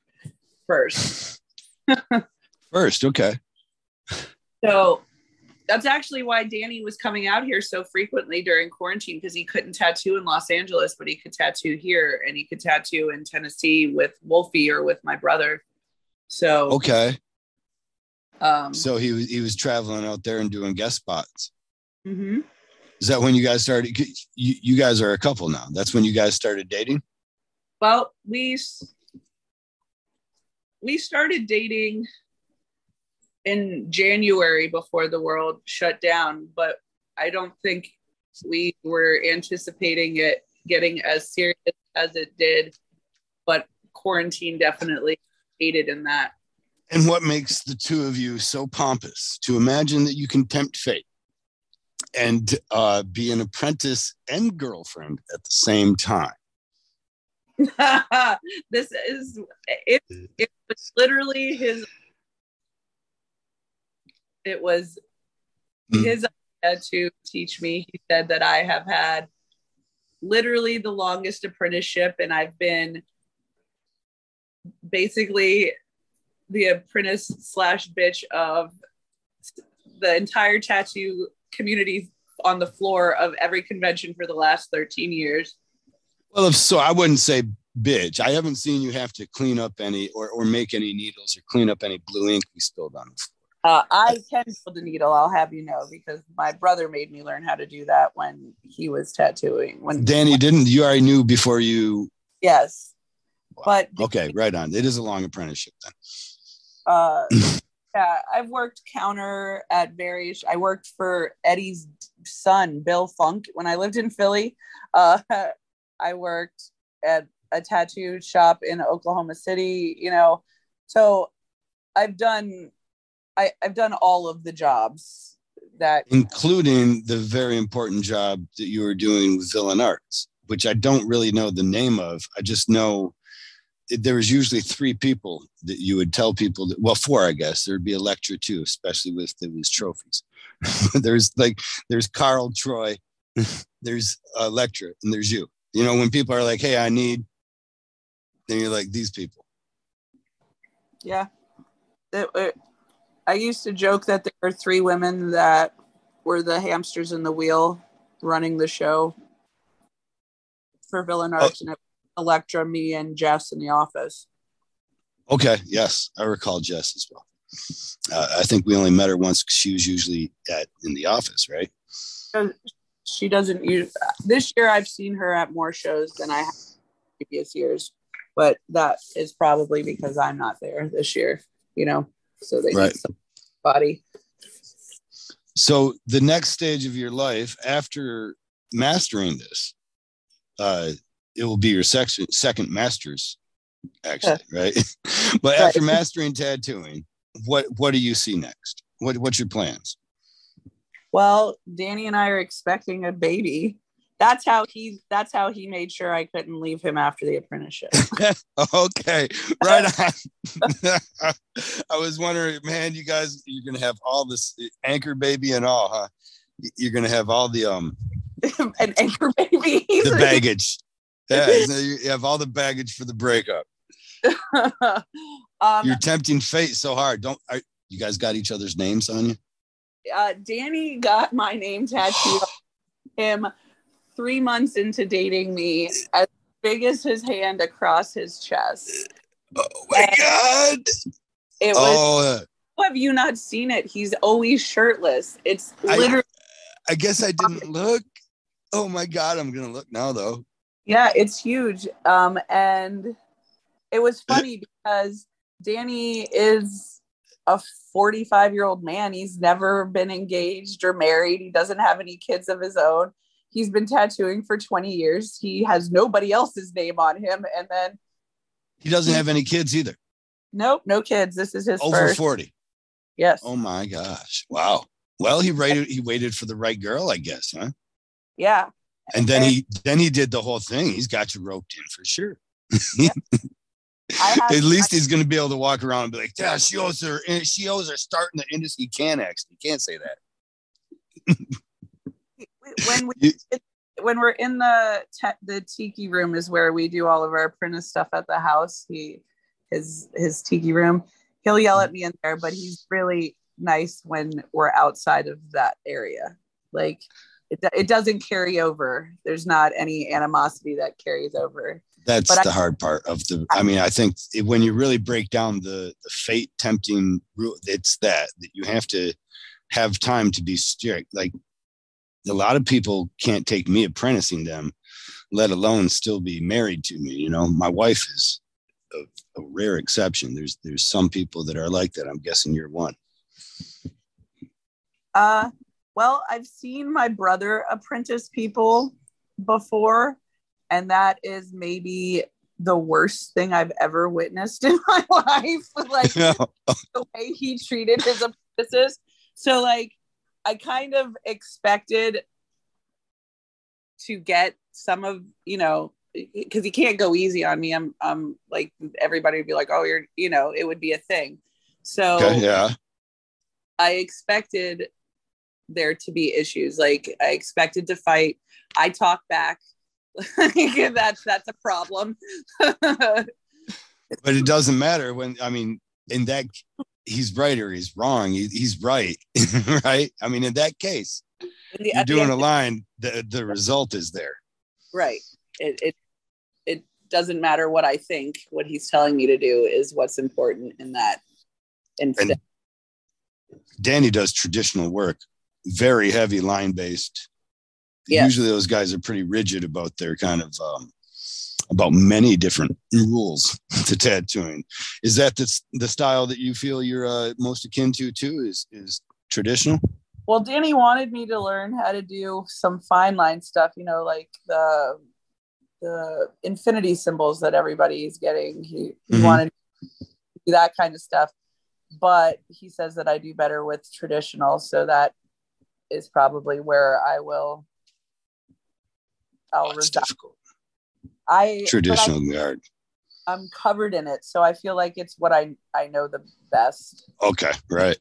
first. first. Okay. So that's actually why Danny was coming out here so frequently during quarantine because he couldn't tattoo in Los Angeles, but he could tattoo here and he could tattoo in Tennessee with Wolfie or with my brother. So, Okay. Um, So he was he was traveling out there and doing guest spots. mhm. Is that when you guys started? You, you guys are a couple now. That's when you guys started dating. well, we we started dating in January before the world shut down, but I don't think we were anticipating it getting as serious as it did. But quarantine definitely aided in that. And what makes the two of you so pompous to imagine that you can tempt fate and uh, be an apprentice and girlfriend at the same time? this is it, it was literally his it was Mm. his idea to teach me he said that i have had literally the longest apprenticeship and i've been basically the apprentice slash bitch of the entire tattoo community on the floor of every convention for the last 13 years Well, if so, I wouldn't say bitch. I haven't seen you have to clean up any or, or make any needles or clean up any blue ink we spilled on the floor. Uh, I can build the needle. I'll have you know because my brother made me learn how to do that when he was tattooing. When Danny didn't. You already knew before you. yes, but Okay, right on. It is a long apprenticeship then. Uh, yeah, I've worked counter at various. I worked for Eddie's son, Bill Funk, when I lived in Philly. Uh, I worked at a tattoo shop in Oklahoma City, you know. So I've done I, I've done all of the jobs that including the very important job that you were doing with Villain Arts, which I don't really know the name of. I just know there was usually three people that you would tell people that well four i guess. There'd be Elektra too especially with it was trophies. There's like there's carl troy there's Elektra and there's you. You know when people are like hey i need then you're like these people. Yeah. I used to joke that there were three women that were the hamsters in the wheel running the show for villain arts oh. and it Elektra, me, and Jess in the office. Okay. Yes, I recall Jess as well. Uh, I think we only met her once. She was usually at in the office, right? She doesn't use. This year, I've seen her at more shows than I have previous years, but that is probably because I'm not there this year. You know, so they right. need body. So the next stage of your life after mastering this, uh, it will be your section, second master's actually right? But right. after mastering tattooing what what do you see next? What what's your plans? Well danny and i are expecting a baby. That's how he that's how he made sure i couldn't leave him after the apprenticeship. Okay right on. I was wondering man you guys you're gonna have all this anchor baby and all huh? You're gonna have all the um an anchor baby. The baggage yeah, you have all the baggage for the breakup. um, You're tempting fate so hard. Don't are, you guys got each other's names on you? Uh, Danny got my name tattooed him three months into dating me, as big as his hand across his chest. Oh my and god! It was. Oh, uh, have you not seen it? He's always shirtless. It's literally. I, I guess I didn't look. Oh my god! I'm gonna look now though. Yeah, it's huge. Um, and it was funny because Danny is a 45 year old man. He's never been engaged or married. He doesn't have any kids of his own. He's been tattooing for 20 years. He has nobody else's name on him. And then he doesn't have any kids either. Nope, no kids. This is his over first. 40. Yes. Oh my gosh. Wow. Well, he waited, he waited for the right girl, I guess, huh? Yeah and then he then he did the whole thing. He's got you roped in for sure. have, At least I, he's going to be able to walk around and be like, "Yeah, she owes her. Eh, she owes her starting the industry." He can actually, he can't say that. when we when we're in the te- the tiki room is where we do all of our apprentice stuff at the house. He his his tiki room. He'll yell at me in there, but he's really nice when we're outside of that area. Like it, it doesn't carry over. There's not any animosity that carries over. That's but the I, hard part of the. I mean, I think when you really break down the the fate tempting rule, it's that that you have to have time to be strict. Like a lot of people can't take me apprenticing them, let alone still be married to me. You know, my wife is a, a rare exception. There's there's some people that are like that. I'm guessing you're one. Uh, well, I've seen my brother apprentice people before, and that is maybe the worst thing I've ever witnessed in my life. Like the way he treated his apprentices. So, like, I kind of expected to get some of, you know, because he can't go easy on me. I'm, I'm like, everybody would be like, oh, you're, you know, it would be a thing. So, okay, yeah. I expected there to be issues. Like I expected to fight. I talk back. that's that's a problem. but it doesn't matter when I mean in that he's right or he's wrong. He, he's right, right? I mean in that case, the, you're doing a line. The the result is there. Right. It it it doesn't matter what I think. What he's telling me to do is what's important in that instead. And Danny does traditional work very heavy line based. Yeah. Usually those guys are pretty rigid about their kind of um, about many different rules to tattooing. Is that the, the style that you feel you're uh, most akin to too? Is is traditional? Well, Danny wanted me to learn how to do some fine line stuff. You know, like the the infinity symbols that everybody's getting. He, he Mhm. wanted to do that kind of stuff, but he says that I do better with traditional, so that is probably where I will. I'll Oh, it's difficult. I but Traditional guard. I, I'm covered in it, so I feel like it's what I I know the best. Okay, right.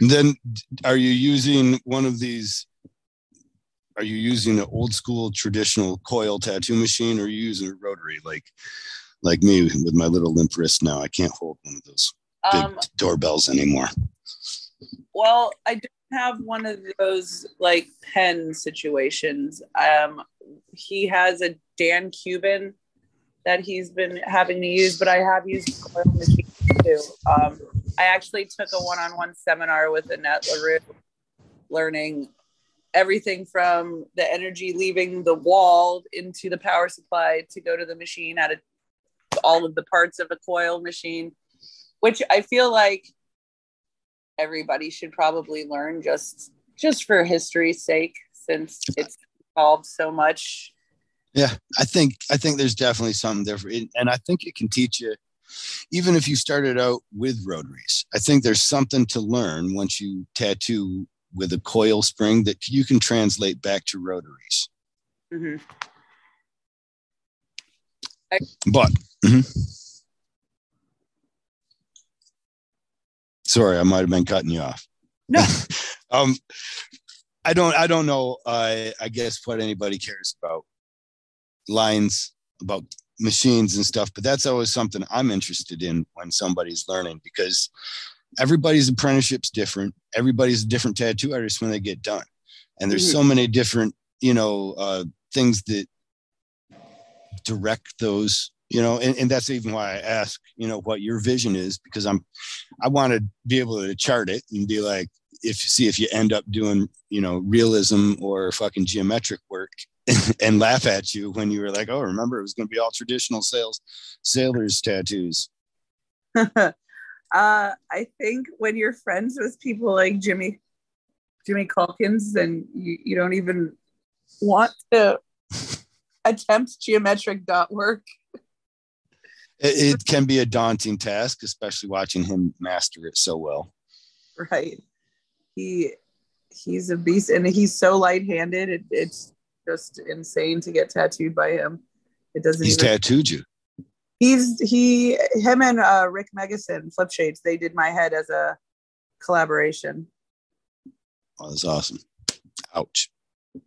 And then are you using one of these? Are you using an old school traditional coil tattoo machine or are you using a rotary like like me with my little limp wrist now? I can't hold one of those big Um, doorbells anymore. Well, I don't have one of those like pen situations. Um, he has a Dan Kubin that he's been having to use, but I have used coil machines too. Um, I actually took a one-on-one seminar with Annette LaRue, learning everything from the energy leaving the wall into the power supply to go to the machine, how to all of the parts of a coil machine, which I feel like everybody should probably learn just just for history's sake since it's evolved so much Yeah, I think I think there's definitely something there, for, and I think it can teach you, even if you started out with rotaries. I think there's something to learn once you tattoo with a coil spring that you can translate back to rotaries. Mhm. But mhm. Sorry, I might have been cutting you off. No. um, I don't. I don't know. I I guess what anybody cares about lines about machines and stuff, but that's always something I'm interested in when somebody's learning because everybody's apprenticeship's different. Everybody's a different tattoo artist when they get done, and there's so many different you know uh, things that direct those you know and, and that's even why i ask you know what your vision is because i'm i want to be able to chart it and be like if see if you end up doing you know realism or fucking geometric work and laugh at you when you were like oh remember it was going to be all traditional sales sailors tattoos. Uh i think when you're friends with people like jimmy jimmy calkins then you, you don't even want to attempt geometric dot work it, it can be a daunting task especially watching him master it so well. Right. He he's a beast and he's so light-handed it, it's just insane to get tattooed by him. It doesn't he's even tattooed you. He's he him and uh rick megason flip shades they did my head as a collaboration. Oh, that's awesome. Ouch.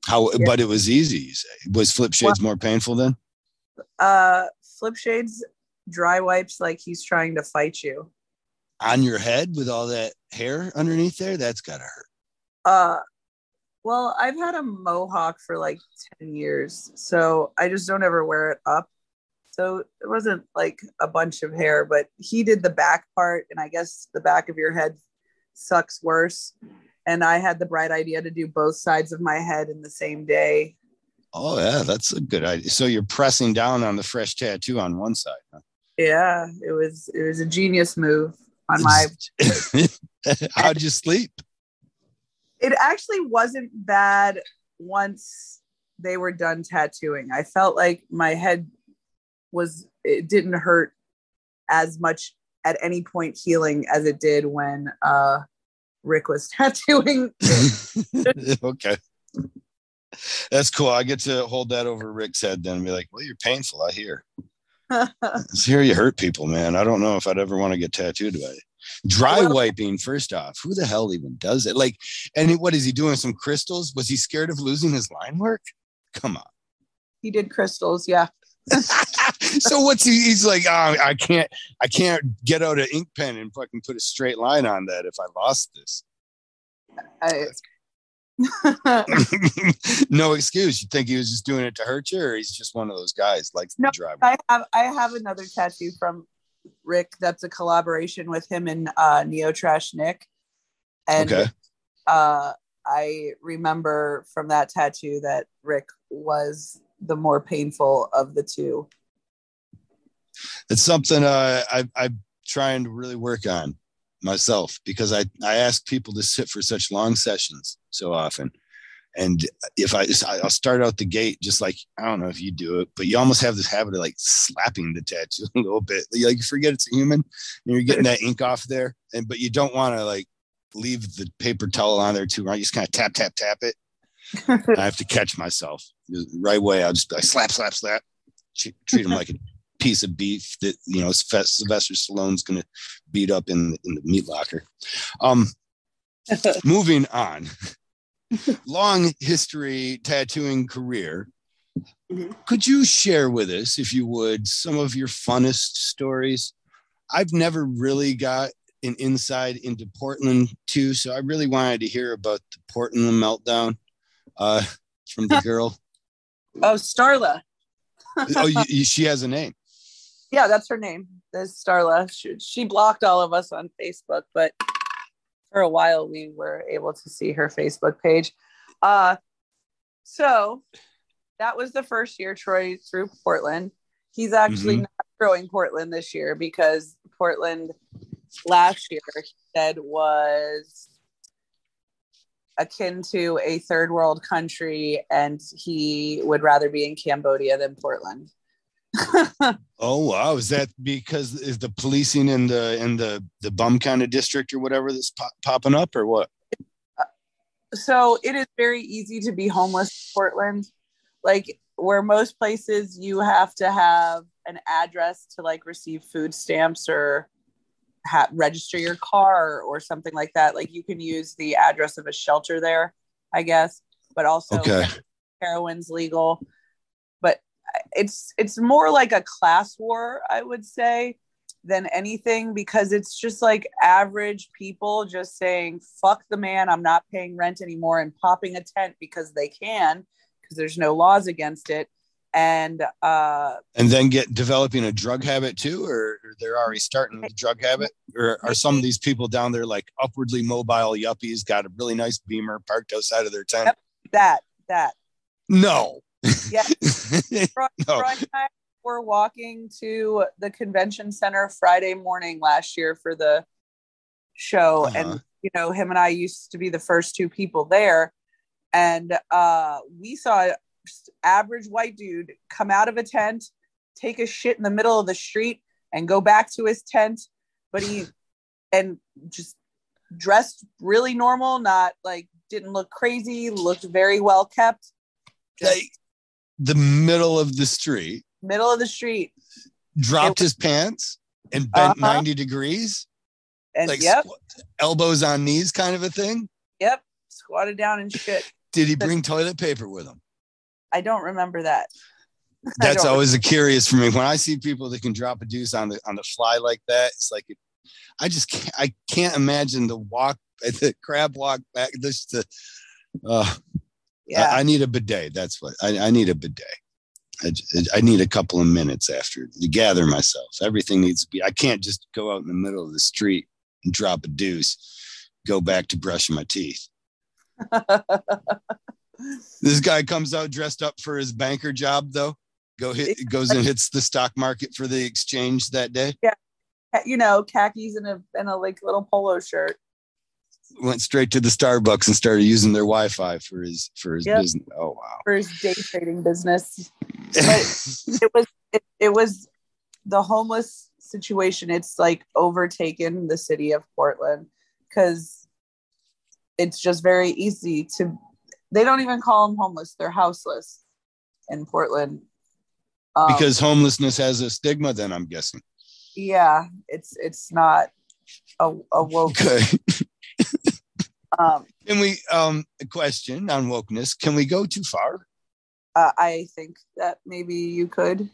How Yeah. but it was easy you say. Was flip shades more painful then? Uh flip shades dry wipes like he's trying to fight you on your head with all that hair underneath there that's gotta hurt uh well i've had a mohawk for like 10 years so i just don't ever wear it up so it wasn't like a bunch of hair but he did the back part and i guess the back of your head sucks worse and i had the bright idea to do both sides of my head in the same day Oh yeah, that's a good idea. So you're pressing down on the fresh tattoo on one side. Huh? Yeah it was it was a genius move on my How'd you sleep? it actually wasn't bad once they were done tattooing. I felt like my head was it didn't hurt as much at any point healing as it did when uh Rick was tattooing. okay. That's cool. I get to hold that over Rick's head then and be like, well, you're painful. I hear. It's here you hurt people, man. I don't know if I'd ever want to get tattooed by it. Dry Well- wiping, first off, who the hell even does it? Like, and he- what is he doing? Some crystals? Was he scared of losing his line work? Come on. he did crystals, yeah. so what's he? He's like, oh, I can't, I can't get out an ink pen and fucking put a straight line on that if I lost this. I, no excuse. You think he was just doing it to hurt you, or he's just one of those guys likes No, to drive? I have I have another tattoo from Rick that's a collaboration with him and uh Neo Trash Nick. And Okay. uh I remember from that tattoo that Rick was the more painful of the two. It's something uh, I, I'm trying to really work on myself because I, I ask people to sit for such long sessions so often. And if I, I'll start out the gate just like I don't know if you do it, but you almost have this habit of like slapping the tattoo a little bit. Like you forget it's a human, and you're getting that ink off there, and but you don't want to like leave the paper towel on there too. Right, you just kind of tap tap tap it. I have to catch myself right way. I'll just like slap slap slap. Treat him like a piece of beef that you know Sylvester Stallone's going to beat up in in the meat locker. Um, moving on. Long history tattooing career. Mm-hmm. Could you share with us, if you would, some of your funnest stories? I've never really got an insight into Portland too, so I really wanted to hear about the Portland meltdown uh, from the girl. oh, Starla. oh, you, you, she has a name. Yeah, that's her name. That's Starla. She, she blocked all of us on Facebook, but for a while we were able to see her Facebook page. Uh, so that was the first year Troy threw Portland. He's actually mm-hmm. not throwing Portland this year because Portland last year he said was akin to a third world country and he would rather be in Cambodia than Portland. oh wow! Is that because is the policing in the in the the bum kind of district or whatever that's pop, popping up or what? So it is very easy to be homeless in Portland. Like where most places you have to have an address to like receive food stamps or ha- register your car or something like that. Like you can use the address of a shelter there, I guess. But also okay. heroin's legal it's it's more like a class war, I would say, than anything because it's just like average people just saying fuck the man, I'm not paying rent anymore and popping a tent because they can because there's no laws against it. And uh and then get developing a drug habit too or, they're already starting the drug habit? Or are some of these people down there like upwardly mobile yuppies got a really nice beamer parked outside of their tent? Yep, that that. No yeah. Troy, no. Troy and I were walking to the convention center Friday morning last year for the show. Uh-huh. And, you know, him and I used to be the first two people there. And uh, we saw an average white dude come out of a tent, take a shit in the middle of the street, and go back to his tent. But he, and just dressed really normal, not like didn't look crazy, looked very well kept. Just, the middle of the street, middle of the street, dropped his pants and bent uh-huh. 90 degrees. And like yep. Squ- elbows on knees kind of a thing. Yep. Squatted down and shit. Did he bring toilet paper with him? I don't remember that. That's always a curious for me. When I see people that can drop a deuce on the on the fly like that, it's like it, I just can't, I can't imagine the walk, the crab walk back. This the uh, yeah. I, I, need a bidet. That's what I, I need a bidet. I, I, need a couple of minutes after to gather myself. Everything needs to be, I can't just go out in the middle of the street and drop a deuce, go back to brushing my teeth. this guy comes out dressed up for his banker job though. Go hit goes and hits the stock market for the exchange that day. Yeah. You know, khakis and a and a like little polo shirt went straight to the Starbucks and started using their Wi-Fi for his for his yep. business. Oh wow! For his day trading business. it was it, it was the homeless situation. It's like overtaken the city of Portland because it's just very easy to. They don't even call them homeless; they're houseless in Portland. Um, because homelessness has a stigma, then I'm guessing. Yeah, it's it's not a, a woke. Okay. Um, Can we um a question on wokeness? Can we go too far? Uh, I think that maybe you could.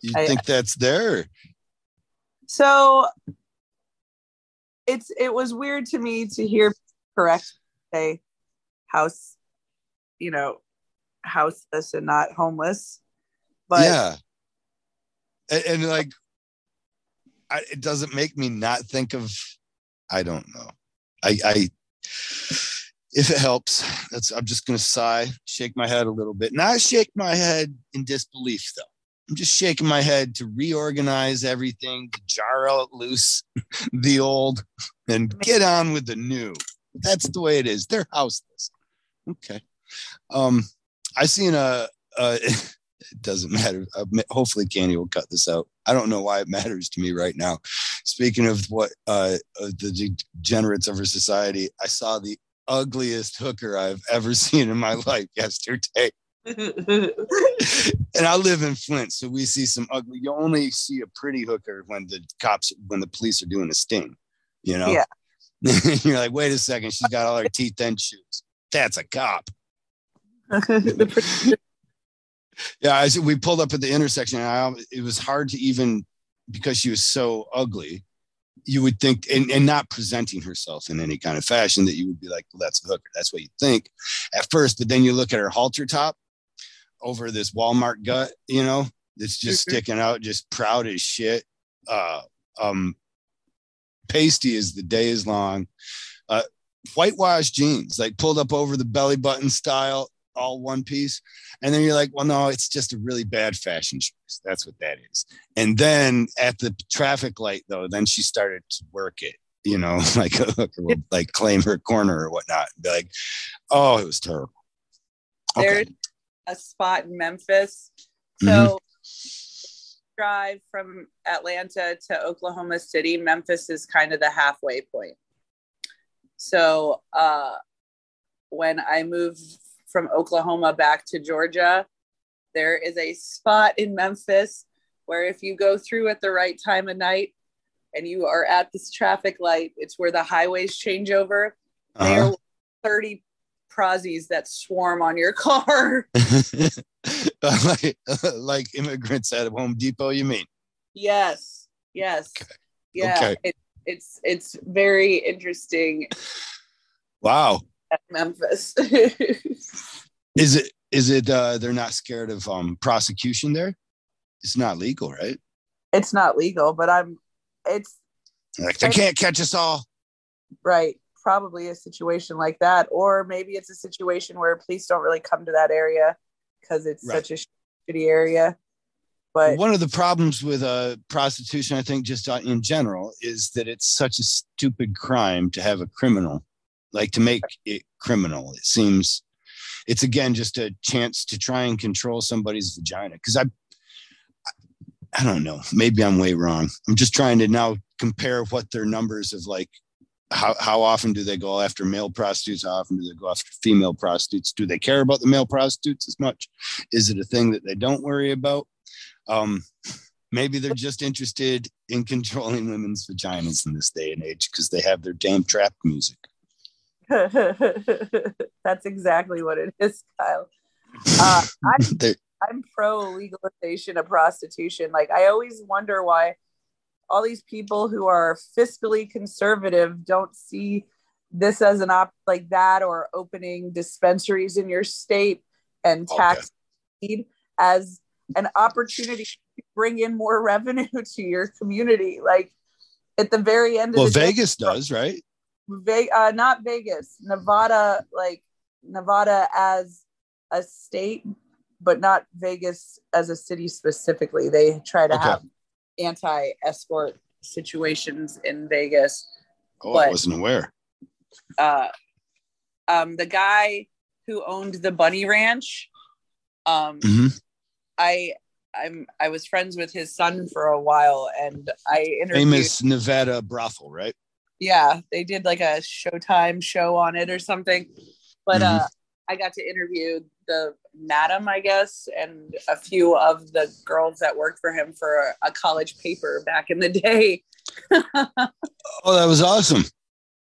You I, think that's there? So it's it was weird to me to hear correct say house, you know, houseless and not homeless. But yeah, and, and like, I, it doesn't make me not think of. I don't know. I I if it helps, that's I'm just gonna sigh, shake my head a little bit. Not shake my head in disbelief though. I'm just shaking my head to reorganize everything, to jar out loose the old and get on with the new. That's the way it is. They're houseless. Okay. Um, I seen a, a it doesn't matter. Uh, hopefully, Candy will cut this out. I don't know why it matters to me right now. Speaking of what uh, the degenerates of our society, I saw the ugliest hooker I've ever seen in my life yesterday. and I live in Flint, so we see some ugly. You only see a pretty hooker when the cops, when the police are doing a sting. You know, Yeah. you're like, wait a second, she's got all her teeth and shoes. That's a cop. Yeah, I we pulled up at the intersection, and I, it was hard to even because she was so ugly. You would think, and, and not presenting herself in any kind of fashion, that you would be like, well, that's a hooker. That's what you think at first, but then you look at her halter top over this Walmart gut, you know, it's just Mhm. sticking out, just proud as shit. Uh, um, pasty as the day is long. Uh, whitewashed jeans, like pulled up over the belly button style, all one piece. And then you're like, well, no, it's just a really bad fashion choice. That's what that is. And then at the traffic light, though, then she started to work it, you know, like would like claim her corner or whatnot. Be like, oh, it was terrible. Okay. There's a spot in Memphis. So Mm-hmm. drive from Atlanta to Oklahoma City. Memphis is kind of the halfway point. So uh, when I moved from Oklahoma back to Georgia, there is a spot in Memphis where if you go through at the right time of night and you are at this traffic light, it's where the highways change over. There Uh-huh. are 30 prozzies that swarm on your car. like, like immigrants at Home Depot, you mean? Yes. Yes. Okay. Yeah. Okay. It, it's it's very interesting Wow. Memphis. Is it is it uh they're not scared of um prosecution there? It's not legal, right? it's not legal, but I'm it's Like they can't catch us all. right. Probably a situation like that. Or maybe it's a situation where police don't really come to that area because it's Right. such a shitty area. But One of the problems with uh, prostitution, I think, just in general, is that it's such a stupid crime to have a criminal, like to make it criminal. It seems it's again just a chance to try and control somebody's vagina. Because I, I don't know, maybe I'm way wrong. I'm just trying to now compare what their numbers of like how, how often do they go after male prostitutes? How often do they go after female prostitutes? Do they care about the male prostitutes as much? Is it a thing that they don't worry about? Um, maybe they're just interested in controlling women's vaginas in this day and age because they have their damn trap music. that's exactly what it is, Kyle. Uh, I They- I'm pro legalization of prostitution. Like I always wonder why all these people who are fiscally conservative don't see this as an op like that or opening dispensaries in your state and tax need as an opportunity to bring in more revenue to your community. Like at the very end of well, the day, Vegas does, right? Ve- uh, not Vegas, Nevada, like Nevada as a state, but not Vegas as a city specifically. They try to Okay. have anti escort situations in Vegas. Oh, I wasn't aware. Uh, um, the guy who owned the Bunny Ranch, um, Mhm. I I'm I was friends with his son for a while, and I interviewed. Famous Nevada brothel, right? Yeah they did like a showtime show on it or something but Mhm. uh i got to interview the madam i guess and a few of the girls that worked for him for a, a college paper back in the day Oh, that was awesome.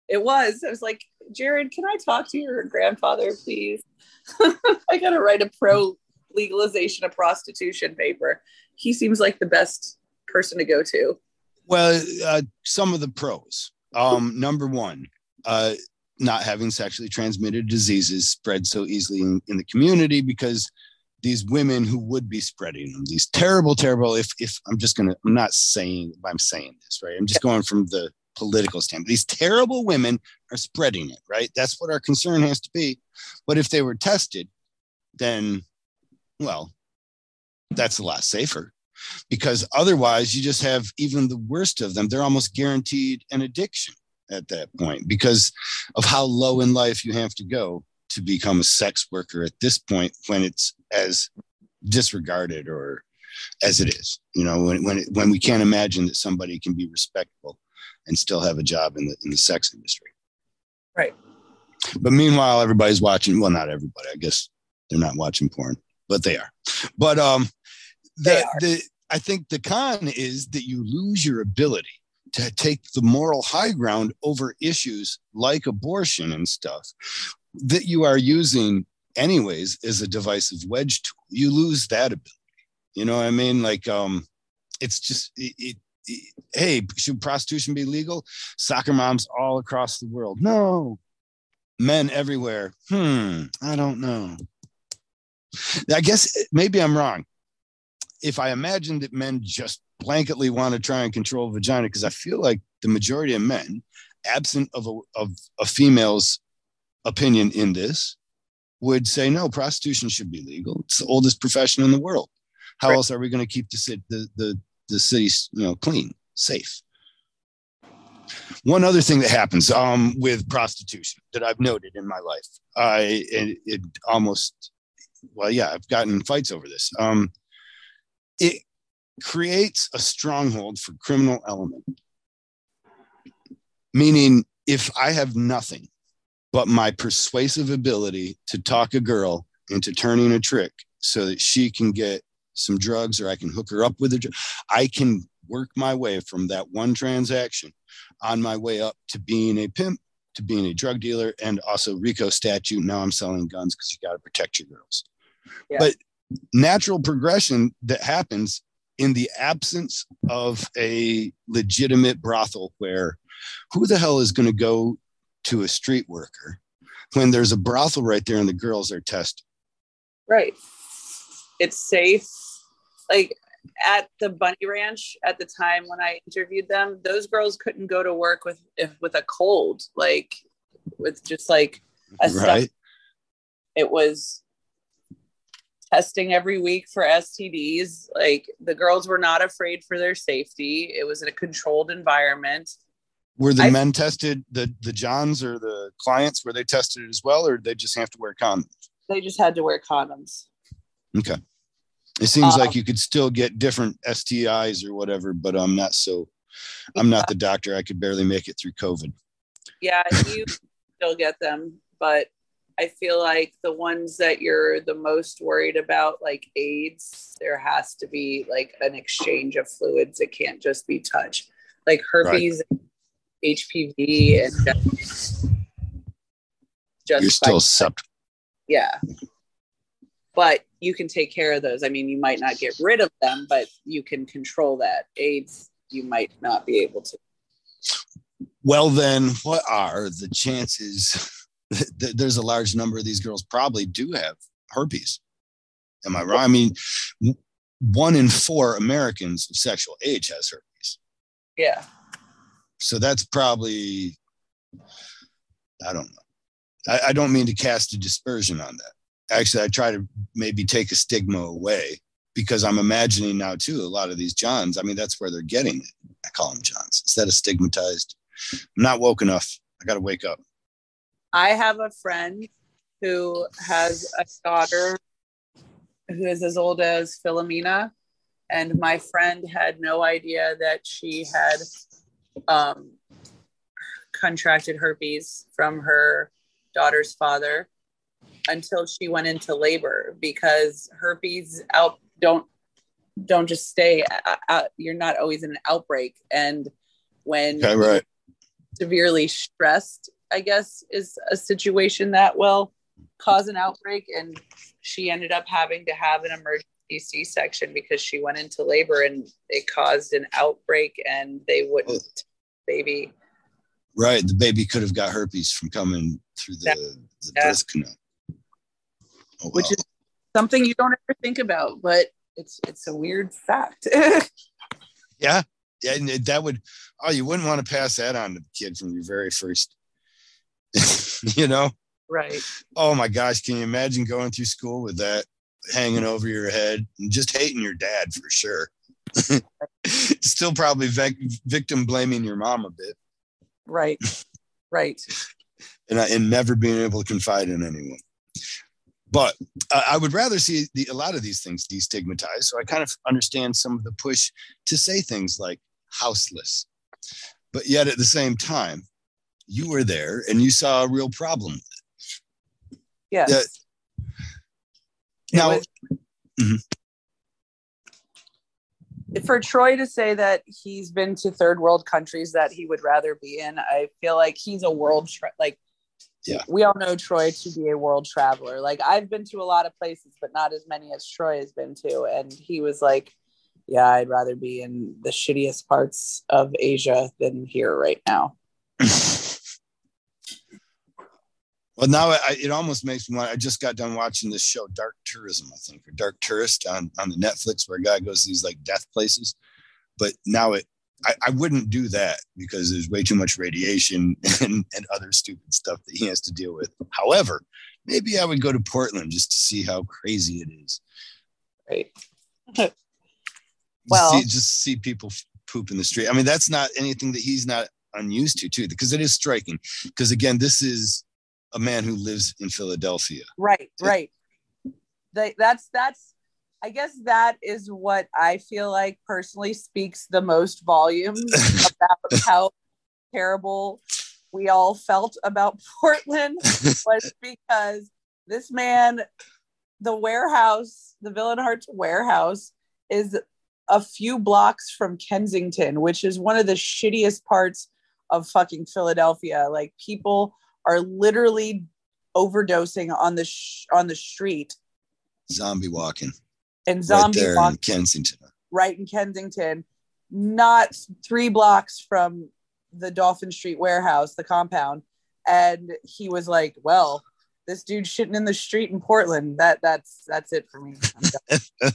it was i was like jared can i talk to your grandfather please i gotta write a pro legalization of prostitution paper he seems like the best person to go to Well, uh, some of the pros. Um, number one, uh, not having sexually transmitted diseases spread so easily in, in the community because these women who would be spreading them, these terrible, terrible. If if I'm just gonna, I'm not saying I'm saying this right. I'm just going from the political standpoint. These terrible women are spreading it, right? That's what our concern has to be. But if they were tested, then, well, that's a lot safer because otherwise you just have even the worst of them. They're almost guaranteed an addiction at that point because of how low in life you have to go to become a sex worker at this point when it's as disregarded or as it is you know when when, it, when we can't imagine that somebody can be respectful and still have a job in the in the sex industry. Right. But meanwhile everybody's watching well not everybody i guess they're not watching porn but they are. But um the, the i think the con is that you lose your ability to take the moral high ground over issues like abortion and stuff that you are using anyways as a divisive wedge tool. You lose that ability. You know what i mean? Like um it's just it, it, hey should prostitution be legal? Soccer moms all across the world. No. Men everywhere. Hmm i don't know. I guess maybe i'm wrong if i imagine that men just blanketly want to try and control vagina because i feel like the majority of men absent of a, of a female's opinion in this would say no prostitution should be legal. It's the oldest profession in the world. How right. else are we going to keep the, city, the, the, the city you know clean safe? One other thing that happens um, with prostitution that i've noted in my life i it, it almost well yeah i've gotten fights over this. Um, it creates a stronghold for criminal element meaning if i have nothing but my persuasive ability to talk a girl into turning a trick so that she can get some drugs or I can hook her up with a I can work my way from that one transaction on my way up to being a pimp, to being a drug dealer, and also RICO statute. Now I'm selling guns because you got to protect your girls. Yeah. But natural progression that happens in the absence of a legitimate brothel where who the hell is going to go to a street worker when there's a brothel right there and the girls are tested. Right. It's safe. Like at the bunny ranch at the time when I interviewed them, those girls couldn't go to work with if with a cold, like with just like a right. Stuff. It was testing every week for STDs. Like the girls were not afraid for their safety. It was in a controlled environment. Were the I, men tested the the Johns or the clients were they tested as well, or they just have to wear condoms? They just had to wear condoms. Okay. It seems um, like you could still get different STIs or whatever, but I'm not so. I'm not the doctor. I could barely make it through COVID. Yeah, you still get them, but I feel like the ones that you're the most worried about, like AIDS, there has to be like an exchange of fluids. It can't just be touch. Like herpes, right. HPV and just, just you're still septic. Yeah. But you can take care of those. I mean, you might not get rid of them, but you can control that. AIDS, you might not be able to. Well, then, what are the chances there's a large number of these girls probably do have herpes? Am I wrong? I mean, one in four Americans of sexual age has herpes. Yeah. So that's probably, I don't know. I, I don't mean to cast a dispersion on that. Actually, I try to maybe take a stigma away because I'm imagining now too a lot of these Johns. I mean, that's where they're getting it. I call them Johns instead of stigmatized. I'm not woke enough. I got to wake up. I have a friend who has a daughter who is as old as Philomena, and my friend had no idea that she had um, contracted herpes from her daughter's father until she went into labor because herpes out don't don't just stay out, you're not always in an outbreak and when okay, right. severely stressed i guess is a situation that will cause an outbreak and she ended up having to have an emergency c-section because she went into labor and it caused an outbreak and they wouldn't oh. baby. Right. The baby could have got herpes from coming through the, the yeah. birth canal. Oh, Which is something you don't ever think about, but it's it's a weird fact. yeah. Yeah. And that would oh, you wouldn't want to pass that on to the kid from your very first you know? Right. Oh my gosh, can you imagine going through school with that hanging over your head and just hating your dad for sure? Still probably victim blaming your mom a bit. Right. Right. and, I, and never being able to confide in anyone. But uh, I would rather see the, a lot of these things destigmatized. So I kind of understand some of the push to say things like houseless. But yet at the same time, you were there and you saw a real problem. Yes. That, now, was, Mhm. for Troy to say that he's been to third world countries that he would rather be in, I feel like he's a world tra- like Yeah. we all know Troy to be a world traveler. Like I've been to a lot of places, but not as many as Troy has been to. And he was like, Yeah, I'd rather be in the shittiest parts of Asia than here right now. well, now I, it almost makes me want. I just got done watching this show, Dark Tourism, I think, or Dark Tourist on on the Netflix, where a guy goes to these like death places. But now it, I, I wouldn't do that because there's way too much radiation and, and other stupid stuff that he has to deal with. However, maybe I would go to Portland just to see how crazy it is. Right. Just Well- see, just see people poop in the street. I mean, that's not anything that he's not unused to, too, because it is striking. Because again, this is a man who lives in Philadelphia. Right, right. They, that's that's I guess that is what I feel like personally speaks the most volumes about how terrible we all felt about Portland was because this man, the warehouse, the Villain Arts warehouse, is a few blocks from Kensington, which is one of the shittiest parts of fucking Philadelphia. Like people are literally overdosing on the sh- on the street Zombie walking and right zombie there walk in Kensington. right in Kensington, not three blocks from the Dolphin Street warehouse, the compound. And he was like, "Well, this dude's shitting in the street in Portland. That that's that's it for me."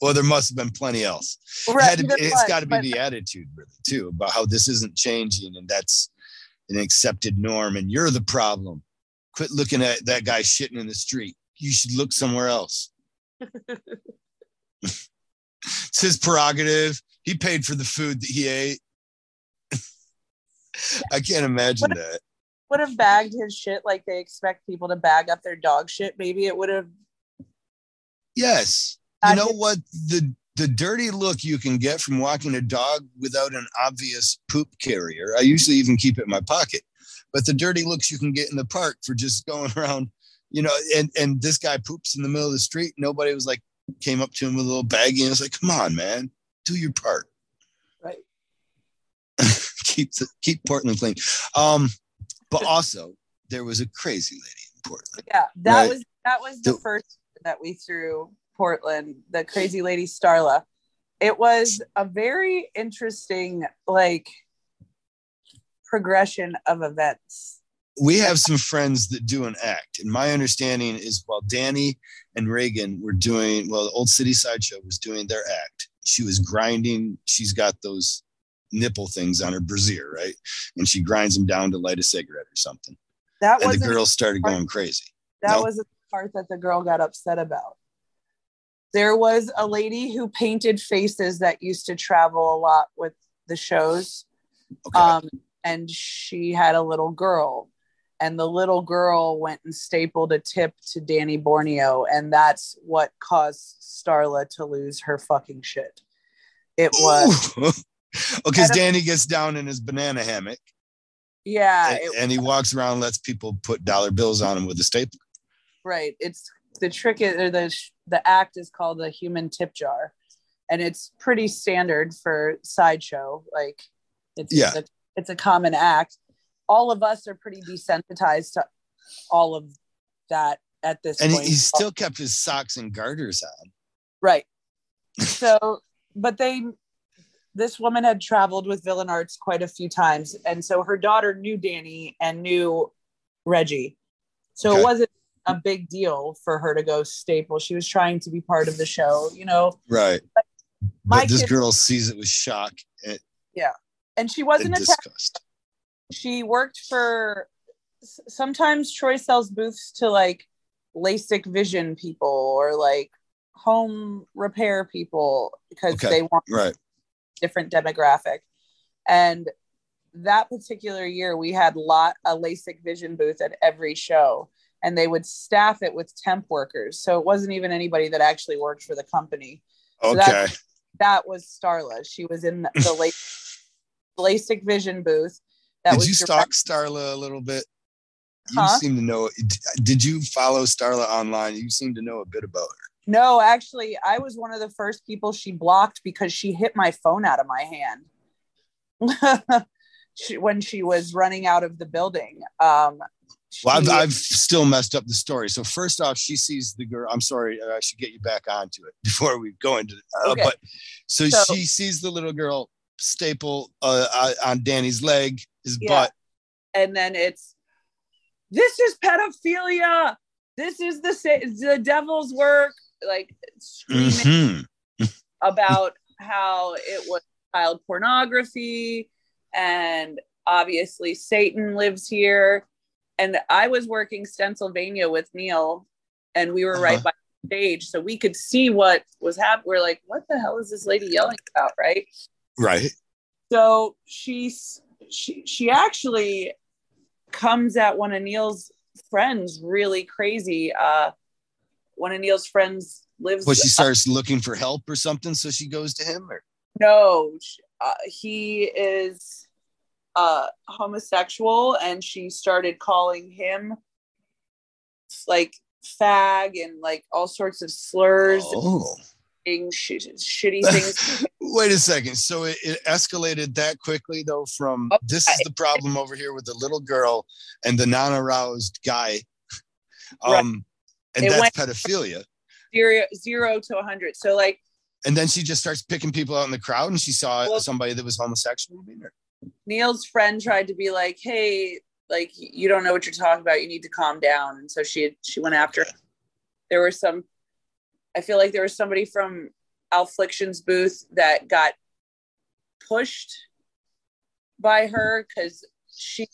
Well, there must have been plenty else. It Right, had to be- there it's got to be but- the attitude, really, too, about how this isn't changing and that's an accepted norm, and you're the problem. Quit looking at that guy shitting in the street. You should look somewhere else. it's his prerogative. He paid for the food that he ate. I can't imagine that. would have bagged his shit like they expect people to bag up their dog shit. Maybe it would have. Yes. You know what? The the dirty look you can get from walking a dog without an obvious poop carrier. I usually even keep it in my pocket. But the dirty looks you can get in the park for just going around, you know, and and this guy poops in the middle of the street. Nobody was like came up to him with a little baggie and was like, "Come on, man, do your part. Right. keep the, keep Portland clean." Um, but also there was a crazy lady in Portland. Yeah, that Right. was that was the The- first that we threw Portland, the crazy lady Starla. It was a very interesting like progression of events. we have some friends that do an act and my understanding is while danny and reagan were doing well the old city sideshow was doing their act she was grinding she's got those nipple things on her brassiere right and she grinds them down to light a cigarette or something That and the girls started going crazy that no? was the part that the girl got upset about. There was a lady who painted faces that used to travel a lot with the shows. okay Um, and she had a little girl, and the little girl went and stapled a tip to Danny Borneo, and that's what caused Starla to lose her fucking shit. It was, because danny gets down in his banana hammock yeah, and, and he walks around and lets people put dollar bills on him with a staple right. It's the trick is or the the act is called the human tip jar, and it's pretty standard for sideshow. Like, it's Yeah. it's, a, it's a common act. All of us are pretty desensitized to all of that at this and he, point. he still kept his socks and garters on Right. So, but they, this woman had traveled with Villain Arts quite a few times. And so her daughter knew Danny and knew Reggie. So Okay. it wasn't a big deal for her to go staple. She was trying to be part of the show, you know, right My but this kid- girl sees it with shock and, and she wasn't attached. disgust She worked for, sometimes Troy sells booths to like LASIK vision people or like home repair people because Okay. they want right different demographic. And that particular year we had lot a LASIK vision booth at every show and they would staff it with temp workers. So it wasn't even anybody that actually worked for the company. So Okay. that, that was Starla. She was in the La- LASIK vision booth. That Did was you direct- stalk Starla a little bit? You Huh? seem to know. Did you follow Starla online? You seem to know a bit about her. No, actually, I was one of the first people she blocked because she hit my phone out of my hand she, when she was running out of the building. Um, Well, I've, I've still messed up the story. So first off, she sees the girl. I'm sorry, uh, I should get you back onto it before we go into. Uh, Okay. But so, So- she sees the little girl staple uh, uh, on Danny's leg, his Yeah. butt. and then it's this is pedophilia. This is the the devil's work. Like screaming Mhm. about how it was child pornography and obviously Satan lives here. And I was working Stencilvania with Neil and we were right Uh-huh. by the stage so we could see what was happening. We're like, what the hell is this lady yelling about? Right. Right. So she's she she actually comes at one of Neil's friends really crazy. Uh one of Neil's friends lives Well, she starts looking for help or something, so she goes to him. Or No, uh, he is uh, homosexual, and she started calling him like fag and like all sorts of slurs, oh, and sh- shitty things. wait a second. So it, it escalated that quickly, though. From Oh, this is the problem over here with the little girl and the non-aroused guy, Right. um, and It that's pedophilia. zero, zero to a hundred. So like And then she just starts picking people out in the crowd, and she saw Well- somebody that was homosexual. Or, Neil's friend tried to be like, "Hey, like you don't know what you're talking about. You need to calm down." And so she she went after. Okay. There were some. I feel like there was somebody from Affliction's booth that got pushed by her because she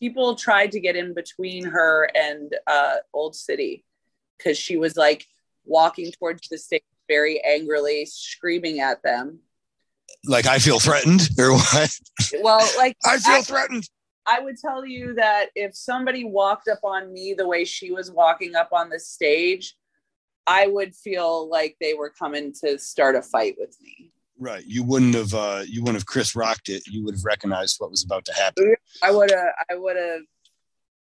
people tried to get in between her and uh, Old City because she was like walking towards the stage very angrily, screaming at them. Like, I feel threatened, or what? Well, like I feel Act- threatened. I would tell you that if somebody walked up on me the way she was walking up on the stage, I would feel like they were coming to start a fight with me. Right. You wouldn't have. Uh, you wouldn't have Chris rocked it. You would have recognized what was about to happen. I would have I would have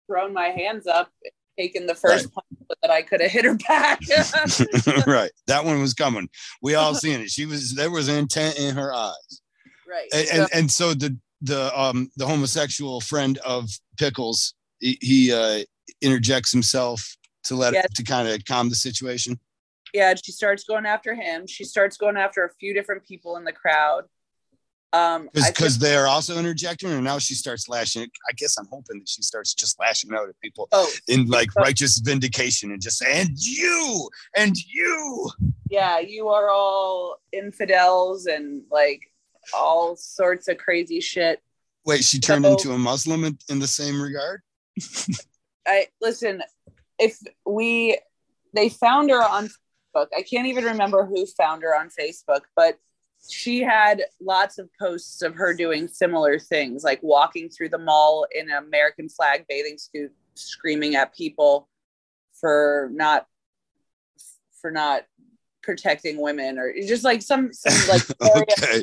thrown my hands up, taken the first punch so that I could have hit her back. right. That one was coming. We all seen it. She was. There was intent in her eyes. right. and So- and, and so the the um the homosexual friend of pickles he, he uh interjects himself to let Yes. to kind of calm the situation yeah, she starts going after him. She starts going after a few different people in the crowd. Um, because they're also interjecting and now she starts lashing i guess i'm hoping that she starts just lashing out at people oh, in like righteous vindication and just saying and you and you yeah, you are all infidels and like all sorts of crazy shit. wait she turned So- into a muslim in, in the same regard I listen, if we they found her on Facebook. I can't even remember who found her on Facebook, but she had lots of posts of her doing similar things, like walking through the mall in an American flag bathing suit, screaming at people for not for not protecting women or just like some, some like Okay.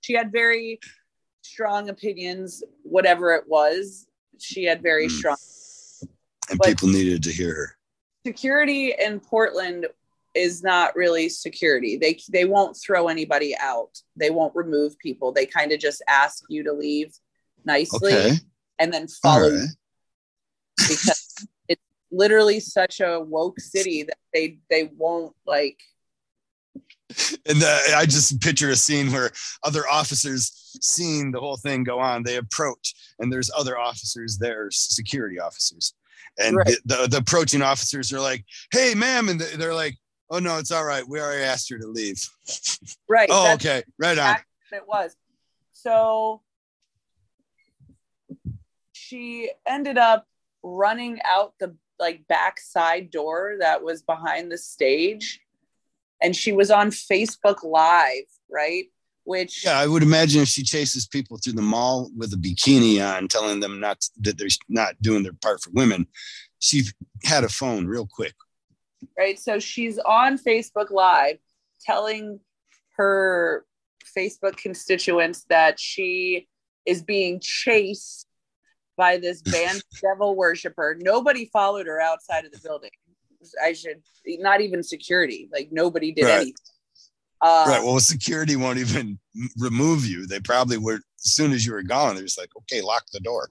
she had very strong opinions whatever it was she had very Hmm. strong and But- people needed to hear her security in Portland is not really security. They they won't throw anybody out. They won't remove people. They kind of just ask you to leave nicely okay and then follow right because it's literally such a woke city that they they won't like And uh, I just picture a scene where other officers seeing the whole thing go on, they approach, and there's other officers there, security officers, and Right. the, the, the approaching officers are like, "Hey, ma'am," and they're like, "Oh no, it's all right. We already asked her to leave." right. Oh, okay, right on. it was. So she ended up running out the like back side door that was behind the stage and she was on Facebook live, right? which Yeah, I would imagine if she chases people through the mall with a bikini on, telling them not that they're not doing their part for women, she had a phone real quick. Right? So she's on Facebook Live telling her Facebook constituents that she is being chased by this band devil worshiper. Nobody followed her outside of the building. I should not even security. Like nobody did Right. anything. Uh, right. Well, security won't even remove you. They probably were as soon as you were gone. They're just like, okay, lock the door.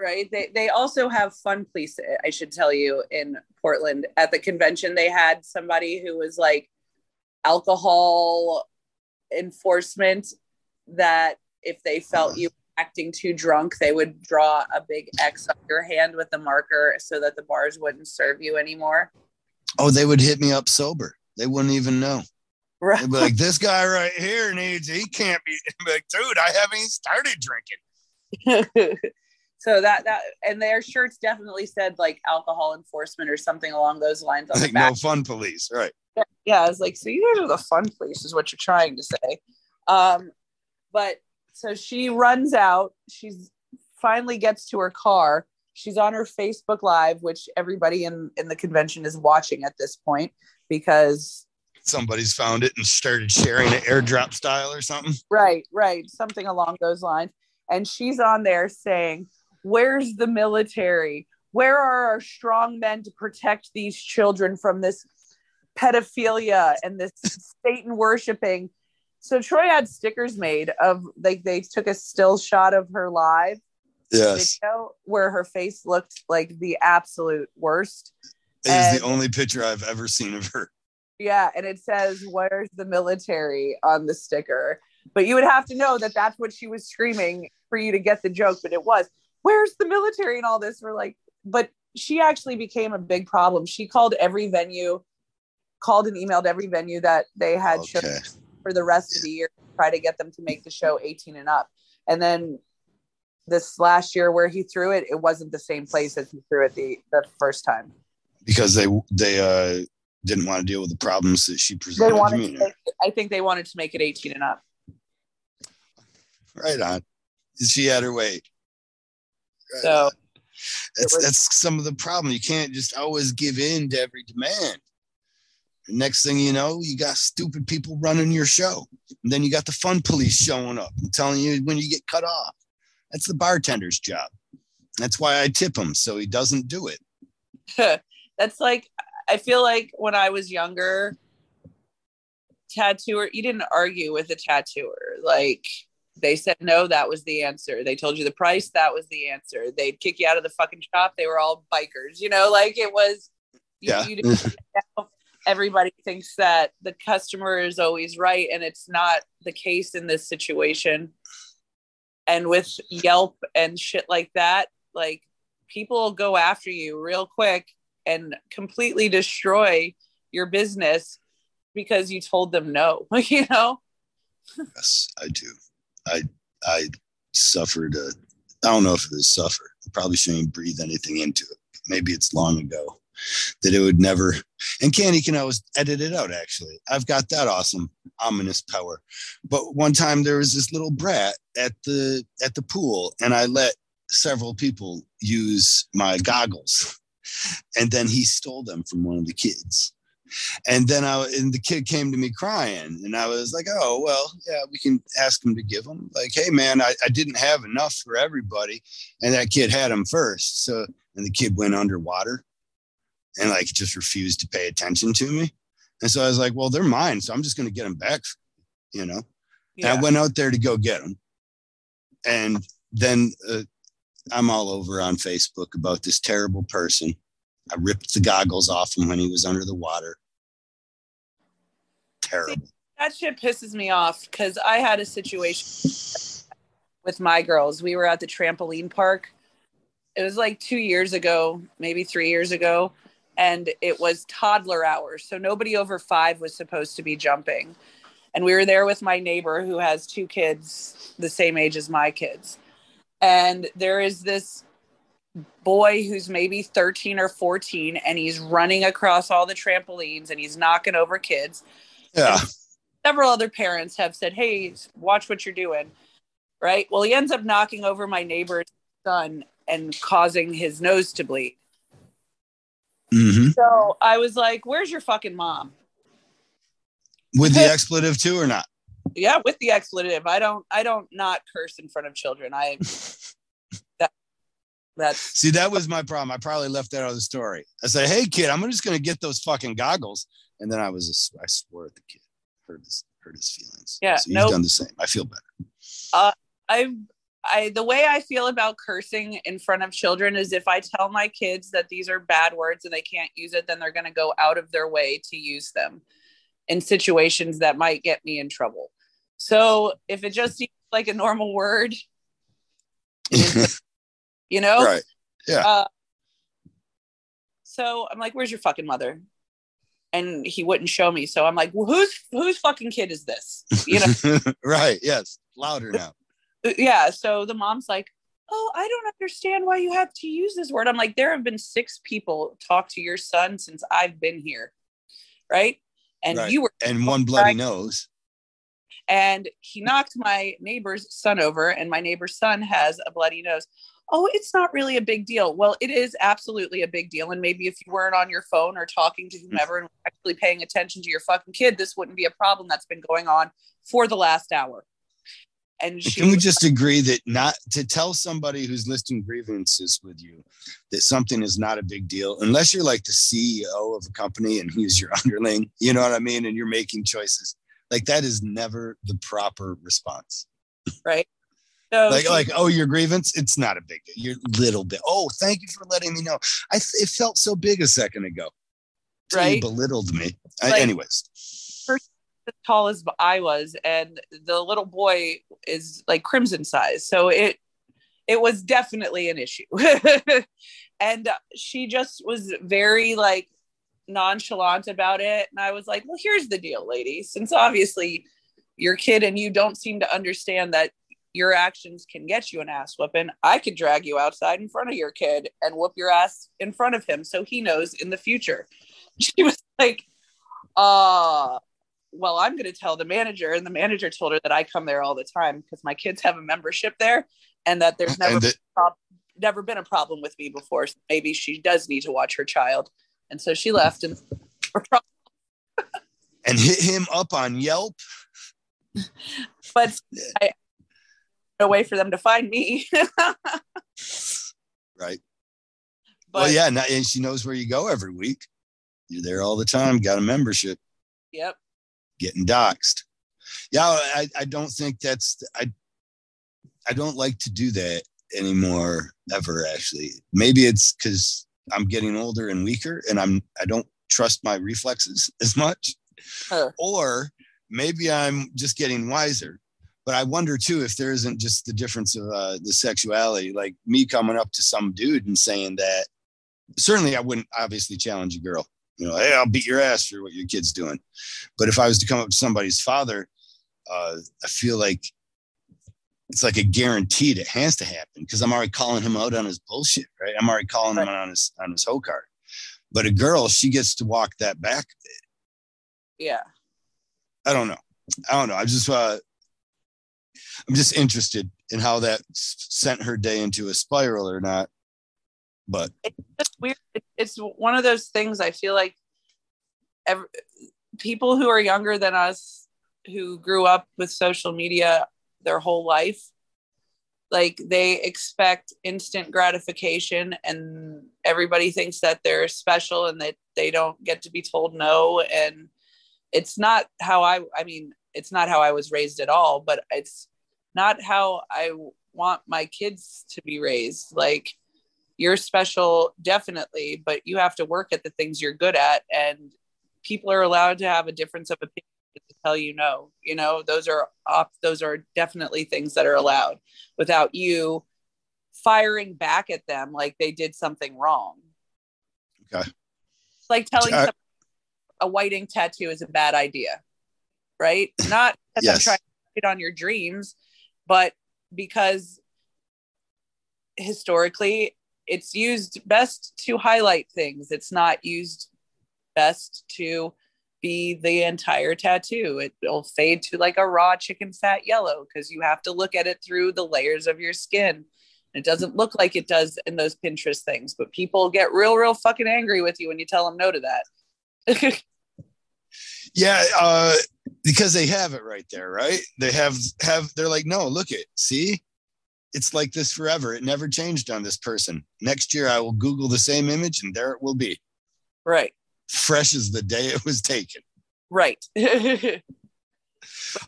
Right they they also have fun police i should tell you in portland at the convention they had somebody who was like alcohol enforcement that if they felt you were acting too drunk they would draw a big x on your hand with a marker so that the bars wouldn't serve you anymore Oh, they would hit me up sober. They wouldn't even know. right They'd be like, this guy right here needs, he can't be be like, dude, I haven't even started drinking. so that that and their shirts definitely said like alcohol enforcement or something along those lines on the Like, no fun police. Right. yeah, I was like, so you guys are the fun police, is what you're trying to say. Um, but so she runs out. She's finally gets to her car. She's on her Facebook Live, which everybody in in the convention is watching at this point because Somebody's found it and started sharing it airdrop style or something. right, right, something along those lines. And she's on there saying, "Where's the military? Where are our strong men to protect these children from this pedophilia and this Satan worshiping?" So Troy had stickers made of like they took a still shot of her live Yes. video where her face looked like the absolute worst. It is And- the only picture I've ever seen of her. Yeah, and it says "Where's the military" on the sticker. But you would have to know that that's what she was screaming for you to get the joke. But it was "Where's the military?" and all this. We're like, but she actually became a big problem. She called every venue, called and emailed every venue that they had shows for the rest of the year, to try to get them to make the show 18 and up. And then this last year where he threw it, it wasn't the same place as he threw it the the first time. Because they they uh didn't want to deal with the problems that she They presented. wanted to make I think they wanted to make it 18 and up. Right on. She had her way. Right So that's that's some of the problem. You can't just always give in to every demand. The next thing you know, you got stupid people running your show. And then you got the fun police showing up and telling you when you get cut off. That's the bartender's job. That's why I tip him so he doesn't do it. that's like I feel like when I was younger, tattooer, you didn't argue with a tattooer. Like they said no, that was the answer. They told you the price, that was the answer. They'd kick you out of the fucking shop. They were all bikers, you know, like it was you, Yeah. you didn't everybody thinks that the customer is always right and it's not the case in this situation. And with Yelp and shit like that, like people will go after you real quick and completely destroy your business because you told them no, you know? Yes, I do. I I suffered a I don't know if it was suffer. I probably shouldn't breathe anything into it. Maybe it's long ago that it would never and Candy can always edit it out actually. I've got that awesome ominous power. But one time there was this little brat at the at the pool and I let several people use my goggles. And then he stole them from one of the kids. And then I and the kid came to me crying, and I was like, "Oh well, yeah, we can ask him to give them." Like, "Hey man, I, I didn't have enough for everybody," and that kid had them first. So and the kid went underwater, and like just refused to pay attention to me. And so I was like, "Well, they're mine, so I'm just going to get them back," you know. And I went out there to go get them, and then uh, I'm all over on Facebook about this terrible person. I ripped the goggles off him when he was under the water. Terrible. that shit pisses me off because I had a situation with my girls. We were at the trampoline park. It was like two years ago, maybe three years ago, and it was toddler hours. So nobody over five was supposed to be jumping. And we were there with my neighbor who has two kids the same age as my kids. And there is this boy who's maybe 13 or 14, and he's running across all the trampolines and he's knocking over kids Yeah. several other parents have said, "Hey, watch what you're doing." Right? Well, he ends up knocking over my neighbor's son and causing his nose to bleed. Mm-hmm. So I was like, "Where's your fucking mom?" With the expletive too, or not? Yeah, with the expletive. I don't. I don't not curse in front of children. I. that. That's. See, that was my problem. I probably left that out of the story. I said, "Hey, kid, I'm just gonna get those fucking goggles," and then I was. I swore at the kid. Hurt his hurt his feelings. Yeah, so he's nope. done the same. I feel better. Uh, I. I the way I feel about cursing in front of children is if I tell my kids that these are bad words and they can't use it, then they're going to go out of their way to use them in situations that might get me in trouble. So if it just seems like a normal word, you know, right? Yeah. Uh, so I'm like, "Where's your fucking mother?" And he wouldn't show me. So I'm like, well, "Whose whose fucking kid is this?" You know? right. Yes. Louder now. yeah. So the mom's like, "Oh, I don't understand why you have to use this word." I'm like, "There have been six people talk to your son since I've been here, right?" And Right. you were And one bloody Right. nose. and he knocked my neighbor's son over and my neighbor's son has a bloody nose oh it's not really a big deal well it is absolutely a big deal and maybe if you weren't on your phone or talking to mm. whomever and actually paying attention to your fucking kid this wouldn't be a problem that's been going on for the last hour and she Can we just agree that not to tell somebody who's listing grievances with you that something is not a big deal, unless you're like the CEO of a company and he's your underling, you know what I mean? And you're making choices. Like that is never the proper response. right Like, she- like, oh, your grievance, it's not a big deal. You're little bit. Oh, thank you for letting me know. I it felt so big a second ago. Right. belittled me. I- Like- anyways. as tall as I was, and the little boy is like crimson size. So it it was definitely an issue. and uh, she just was very like nonchalant about it. And I was like, well, here's the deal, lady. Since obviously your kid and you don't seem to understand that your actions can get you an ass whooping, I could drag you outside in front of your kid and whoop your ass in front of him so he knows in the future. She was like, uh, well, I'm going to tell the manager. And the manager told her that I come there all the time because my kids have a membership there and that there's never that- prob- never been a problem with me before. So maybe she does need to watch her child. And so she left and and hit him up on Yelp. but I no way for them to find me. Right. but well, yeah, and she knows where you go every week. You're there all the time. Got a membership. yep. Getting doxxed. Yeah, I, I don't think that's I. I don't like to do that anymore ever. Actually, maybe it's because I'm getting older and weaker, and I'm I don't trust my reflexes as much, Huh. or maybe I'm just getting wiser. But I wonder too if there isn't just the difference of uh, the sexuality, like me coming up to some dude and saying that. Certainly, I wouldn't obviously challenge a girl. You know, hey, I'll beat your ass for what your kid's doing. But if I was to come up to somebody's father, uh, I feel like it's like a guaranteed it has to happen because I'm already calling him out on his bullshit, right? I'm already calling him Right. out on his on his hoe card. But a girl, she gets to walk that back. Yeah. I don't know. I don't know. I just uh, I'm just interested in how that sent her day into a spiral or not. But it's weird. It's one of those things I feel like every, people who are younger than us who grew up with social media their whole life like they expect instant gratification and everybody thinks that they're special and that they don't get to be told no and it's not how I I mean it's not how I was raised at all but it's not how I want my kids to be raised. Like you're special definitely but you have to work at the things you're good at and people are allowed to have a difference of opinion to tell you no you know? Those are off those are definitely things that are allowed. Without you firing back at them like they did something wrong. Okay. it's like telling someone a whiting tattoo is a bad idea right? Not i'm Yes. trying to on your dreams but because historically it's used best to highlight things it's not used best to be the entire tattoo. It, will fade to like a raw chicken fat yellow because you have to look at it through the layers of your skin. It doesn't look like it does in those Pinterest things, but people get real, real fucking angry with you when you tell them no to that. yeah, uh, because they have it right there, right? They have have they're like, no, look it, see, it's like this forever. It never changed on this person. Next year, I will Google the same image, and there it will be. Right. Fresh as the day it was taken. Right.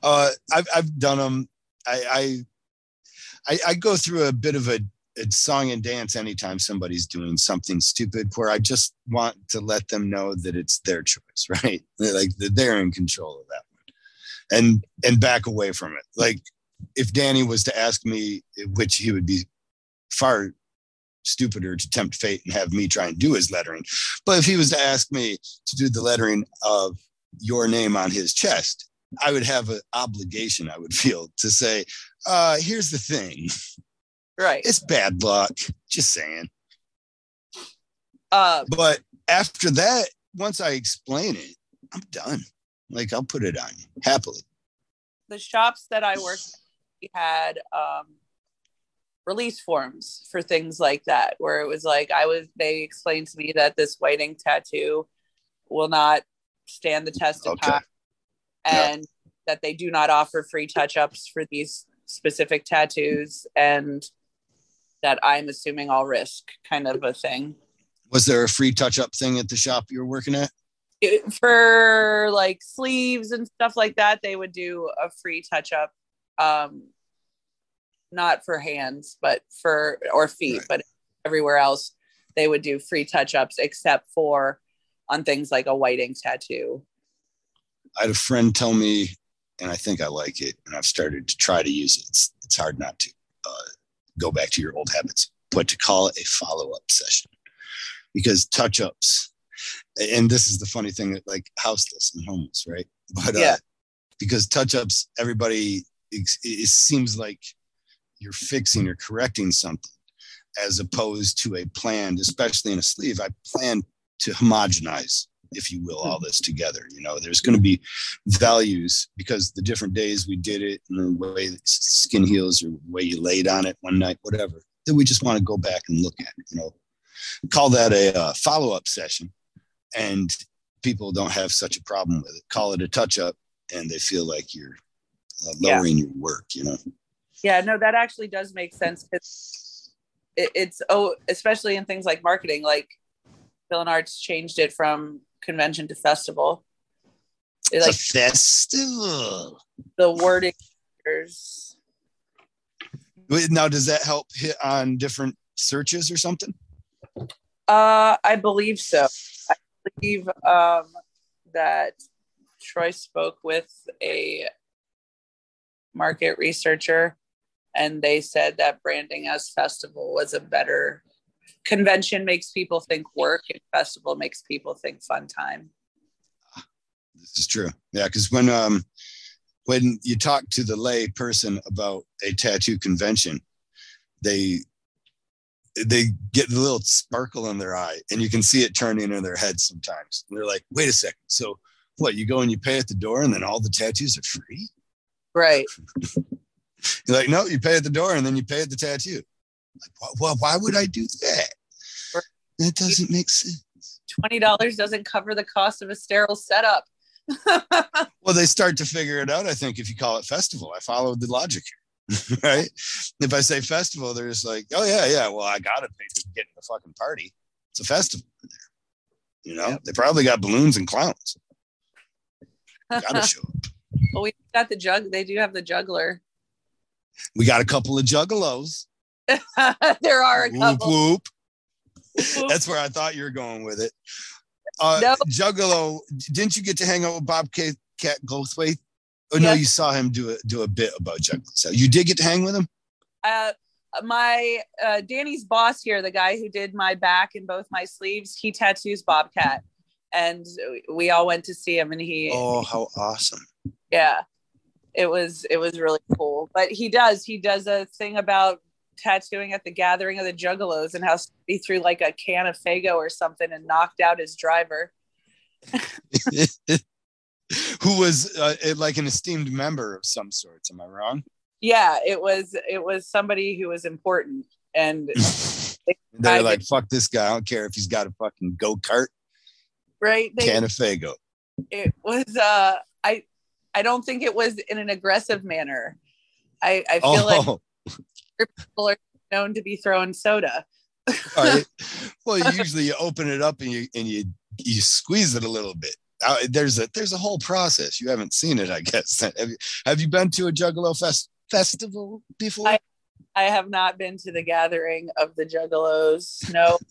uh, I've I've done them. I, I I, I go through a bit of a, song and dance anytime somebody's doing something stupid where I just want to let them know that it's their choice, right? Like they're in control of that and, and back away from it. Like if Danny was to ask me, which he would be far stupider to tempt fate and have me try and do his lettering. But if he was to ask me to do the lettering of your name on his chest, I would have an obligation, I would feel, to say, uh, here's the thing. Right. It's bad luck. Just saying. Uh, but after that, once I explain it, I'm done. Like I'll put it on you happily. The shops that I worked we had um, release forms for things like that, where it was like I was they explained to me that this white ink tattoo will not stand the test of okay. time and that they do not offer free touch-ups for these specific tattoos and that I'm assuming I'll risk kind of a thing. Was there a free touch-up thing at the shop you were working at? It, for like sleeves and stuff like that, they would do a free touch-up. Um, not for hands, but for or feet, right. but everywhere else they would do free touch-ups except for on things like a white ink tattoo I had a friend tell me, and I think I like it, and I've started to try to use it. It's, it's hard not to uh, go back to your old habits, but to call it a follow up session because touch ups, and this is the funny thing that like houseless and homeless, right? But uh, yeah. because touch ups, everybody, it, it seems like you're fixing or correcting something as opposed to a planned, especially in a sleeve. I plan to homogenize if you will, all this together. You know, there's going to be values because the different days we did it and the way skin heals or the way you laid on it one night, whatever, then we just want to go back and look at it, you know, call that a uh, follow up session. And people don't have such a problem with it. Call it a touch up and they feel like you're uh, lowering yeah. your work, you know? Yeah, no, that actually does make sense. because it, it's, oh, especially in things like marketing, like Villain Arts changed it from convention to festival. It, like, a festival. The wording. Now, does that help hit on different searches or something? Uh, I believe so. I believe um, that Troy spoke with a market researcher, and they said that branding as festival was a better convention makes people think work and festival makes people think fun time. This is true. Yeah because when um when you talk to the lay person about a tattoo convention they they get a little sparkle in their eye and you can see it turning in their head sometimes and they're like wait a second so what you go and you pay at the door and then all the tattoos are free right you're like no you pay at the door and then you pay at the tattoo like, well, why would I do that? That doesn't make sense. Twenty dollars doesn't cover the cost of a sterile setup. well, they start to figure it out. I think if you call it festival, I followed the logic here, right? If I say festival, they're just like, oh yeah, yeah. Well, I gotta pay to get in the fucking party. It's a festival in there. You know, yep. they probably got balloons and clowns. Gotta show up. Well, we got the jug. They do have the juggler. We got a couple of juggalos. there are a couple. Whoop, whoop. That's where I thought you were going with it. Uh, no. Juggalo, didn't you get to hang out with Bob K- Cat Goldthwait? Oh no, you saw him do a do a bit about Juggalo. So you did get to hang with him. Uh, my uh, Danny's boss here, the guy who did my back and both my sleeves, he tattoos Bobcat, and we all went to see him, and he. Oh, how awesome! Yeah, it was it was really cool. But he does he does a thing about tattooing at the gathering of the Juggalos and how he threw like a can of Faygo or something and knocked out his driver. who was uh, like an esteemed member of some sorts. Am I wrong? Yeah, it was it was somebody who was important, and they're like, "Fuck this guy! I don't care if he's got a fucking go kart." Right? They, Can of. It was. uh I I don't think it was in an aggressive manner. I I feel oh. like people are known to be throwing soda. right. Well, usually you open it up and you and you you squeeze it a little bit. Uh, there's a there's a whole process. You haven't seen it, I guess. Have you, have you been to a Juggalo fest, festival before? I, I have not been to the gathering of the Juggalos. No.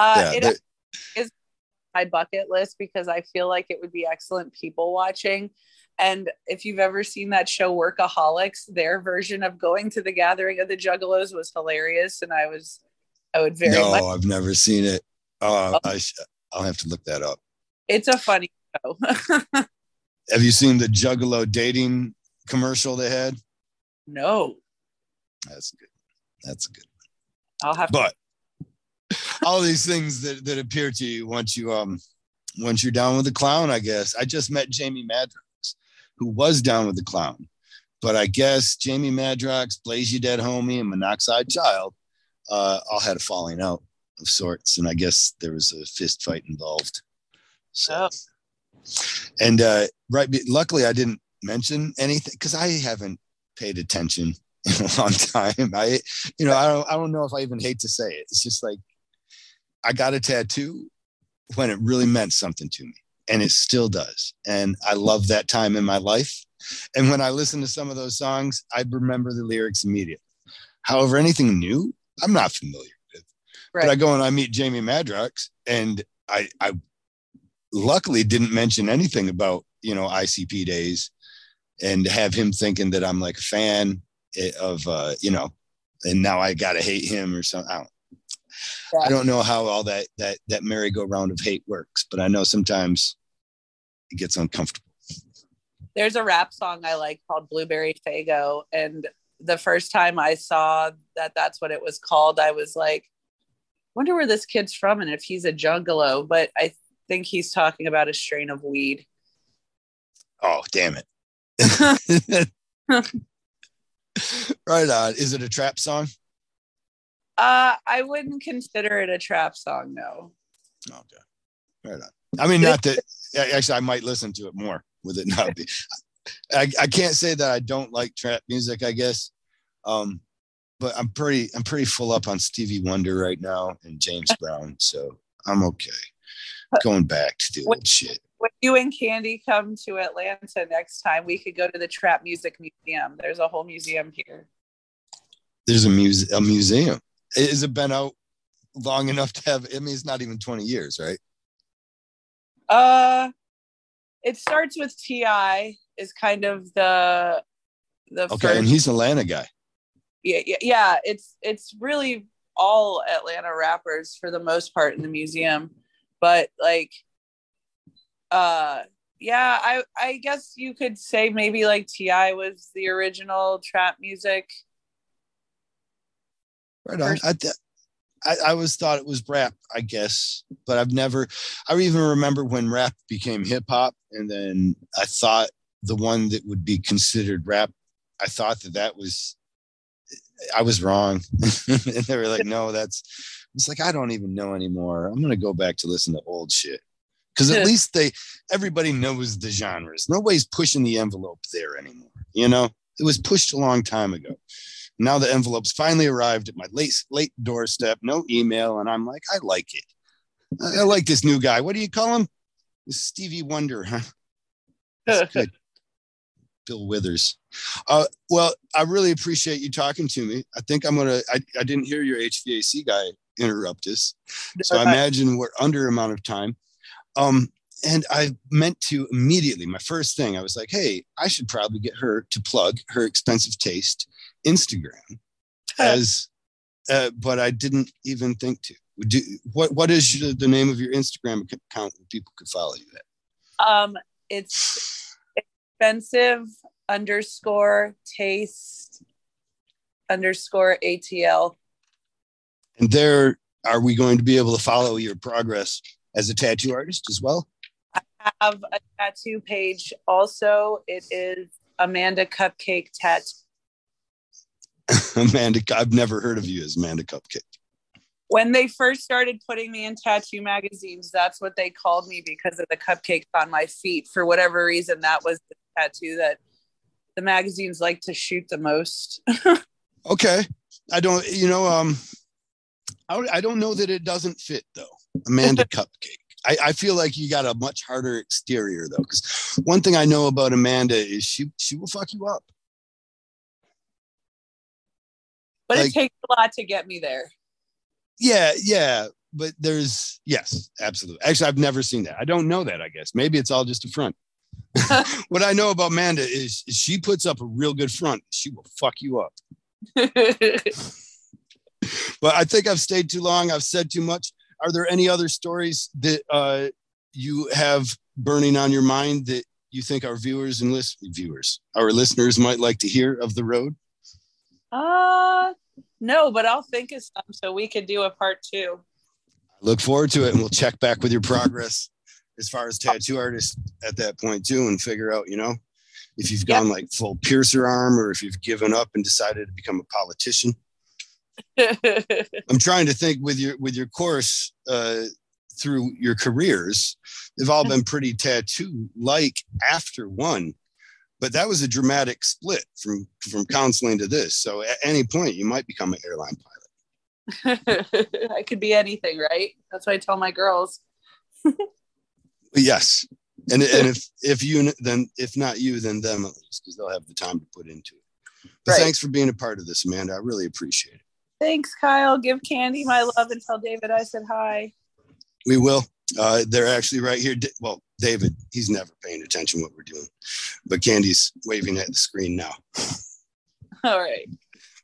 Uh, yeah, it is my bucket list because I feel like it would be excellent people watching. And if you've ever seen that show Workaholics, their version of going to the gathering of the Juggalos was hilarious, and I was, I would very. No, much- I've never seen it. Uh, I, I'll have to look that up. It's a funny show. have you seen the Juggalo dating commercial they had? No. That's good. That's a good. One. I'll have. But all these things that that appear to you once you um once you're down with the clown, I guess. I just met Jamie Madrox, who was down with the clown. But I guess Jamie Madrox, Blaze Ya Dead Homie, and Monoxide Child uh, all had a falling out of sorts. And I guess there was a fist fight involved. So, and uh, right, luckily I didn't mention anything because I haven't paid attention in a long time. I, you know, I don't, I don't know if I even hate to say it. It's just like I got a tattoo when it really meant something to me, and it still does. And I love that time in my life. And when I listen to some of those songs, I remember the lyrics immediately. However, anything new, I'm not familiar with. Right. But I go and I meet Jamie Madrox, and I, I luckily didn't mention anything about you know ICP days, and have him thinking that I'm like a fan of uh, you know, and now I gotta hate him or something. I don't, yeah. I don't know how all that that that merry-go-round of hate works, but I know sometimes it gets uncomfortable. There's a rap song I like called Blueberry Faygo, and the first time I saw that that's what it was called, I was like, wonder where this kid's from and if he's a juggalo. But I think he's talking about a strain of weed. Oh, damn it. right on. Is it a trap song? Uh, I wouldn't consider it a trap song, no. Okay. Right on. I mean, not that actually I might listen to it more with it not be. I, I can't say that I don't like trap music, I guess. Um, but I'm pretty I'm pretty full up on Stevie Wonder right now and James Brown, so I'm okay. Going back to the old shit when you and Candy come to Atlanta next time, we could go to the Trap Music Museum. There's a whole museum here. There's a, muse- a museum. Has it been out long enough to have? I mean, it's not even 20 years, right? Uh, it starts with T.I. is kind of the the okay, first, and he's Atlanta guy. Yeah, yeah, yeah. It's it's really all Atlanta rappers for the most part in the museum, but like uh yeah i i guess you could say maybe like T.I. was the original trap music. Right on. I, I, I always thought it was rap i guess but i've never i even remember when rap became hip-hop and then i thought the one that would be considered rap i thought that that was i was wrong. And they were like no that's it's like i don't even know anymore i'm gonna go back to listen to old shit because at least they everybody knows the genres. Nobody's pushing the envelope there anymore. You know, it was pushed a long time ago. Now the envelopes finally arrived at my late late doorstep. No email, and I'm like, I like it. I, I like this new guy. What do you call him? Stevie Wonder, huh? good. Bill Withers. Uh, well, I really appreciate you talking to me. I think I'm gonna. I, I didn't hear your HVAC guy interrupt us, so I imagine we're under amount of time. Um, and I meant to immediately, my first thing, I was like, hey, I should probably get her to plug her expensive taste Instagram as, uh, but I didn't even think to. Do, what what is the name of your Instagram account where people could follow you at? Um, it's expensive underscore taste underscore ATL. And there, are we going to be able to follow your progress as a tattoo artist as well? I have a tattoo page also. It is Amanda Cupcake Tattoo. Amanda, I've never heard of you as Amanda Cupcake. When they first started putting me in tattoo magazines, that's what they called me because of the cupcakes on my feet. For whatever reason, that was the tattoo that the magazines like to shoot the most. okay. I don't, you know, um, I, I don't know that it doesn't fit though. Amanda Cupcake. I, I, feel like you got a much harder exterior though, because one thing I know about Amanda is she she will fuck you up. But like, it takes a lot to get me there. Yeah, yeah. But there's yes, absolutely. Actually, I've never seen that. I don't know that, I guess. Maybe it's all just a front. what I know about Amanda is, is she puts up a real good front. She will fuck you up. But I think I've stayed too long. I've said too much. Are there any other stories that uh, you have burning on your mind that you think our viewers and list viewers, our listeners might like to hear of the road? Uh no, but I'll think of some so we could do a part two. Look forward to it and we'll check back with your progress as far as tattoo artists at that point too and figure out, you know, if you've gone yep. like full piercer arm or if you've given up and decided to become a politician. I'm trying to think with your with your course uh, through your careers, they've all been pretty tattoo like after one, but that was a dramatic split from from counseling to this. So at any point, you might become an airline pilot. I could be anything, right? That's what I tell my girls. yes, and and if if you then if not you, then them at least because they'll have the time to put into it. But right. thanks for being a part of this, Amanda. I really appreciate it. Thanks, Kyle. Give Candy my love and tell David I said hi. We will. Uh, they're actually right here. Well, David, he's never paying attention what we're doing, but Candy's waving at the screen now. All right.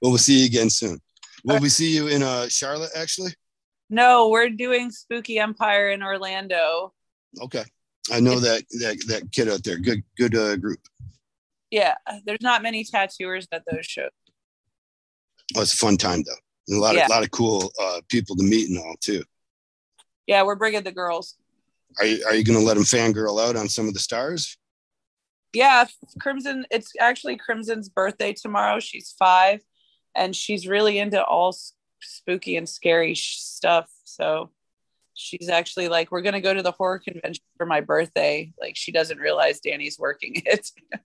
Well, we'll see you again soon. Will we see you in uh, Charlotte? Actually. No, we're doing Spooky Empire in Orlando. Okay, I know that that that kid out there. Good good uh, group. Yeah, there's not many tattooers at those shows. Oh, it's a fun time though. And a lot yeah. of lot of cool uh, people to meet and all too. Yeah, we're bringing the girls. Are you, are you going to let them fangirl out on some of the stars? Yeah, Crimson. It's actually Crimson's birthday tomorrow. She's five, and she's really into all spooky and scary stuff. So she's actually like, we're going to go to the horror convention for my birthday. Like she doesn't realize Danny's working it.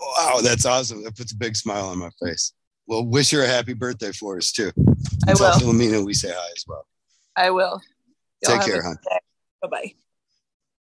wow, that's awesome. That puts a big smile on my face. Well, wish her a happy birthday for us too. I will. Tell Philomena we say hi as well. I will. Y'all Take care, hon. Bye bye.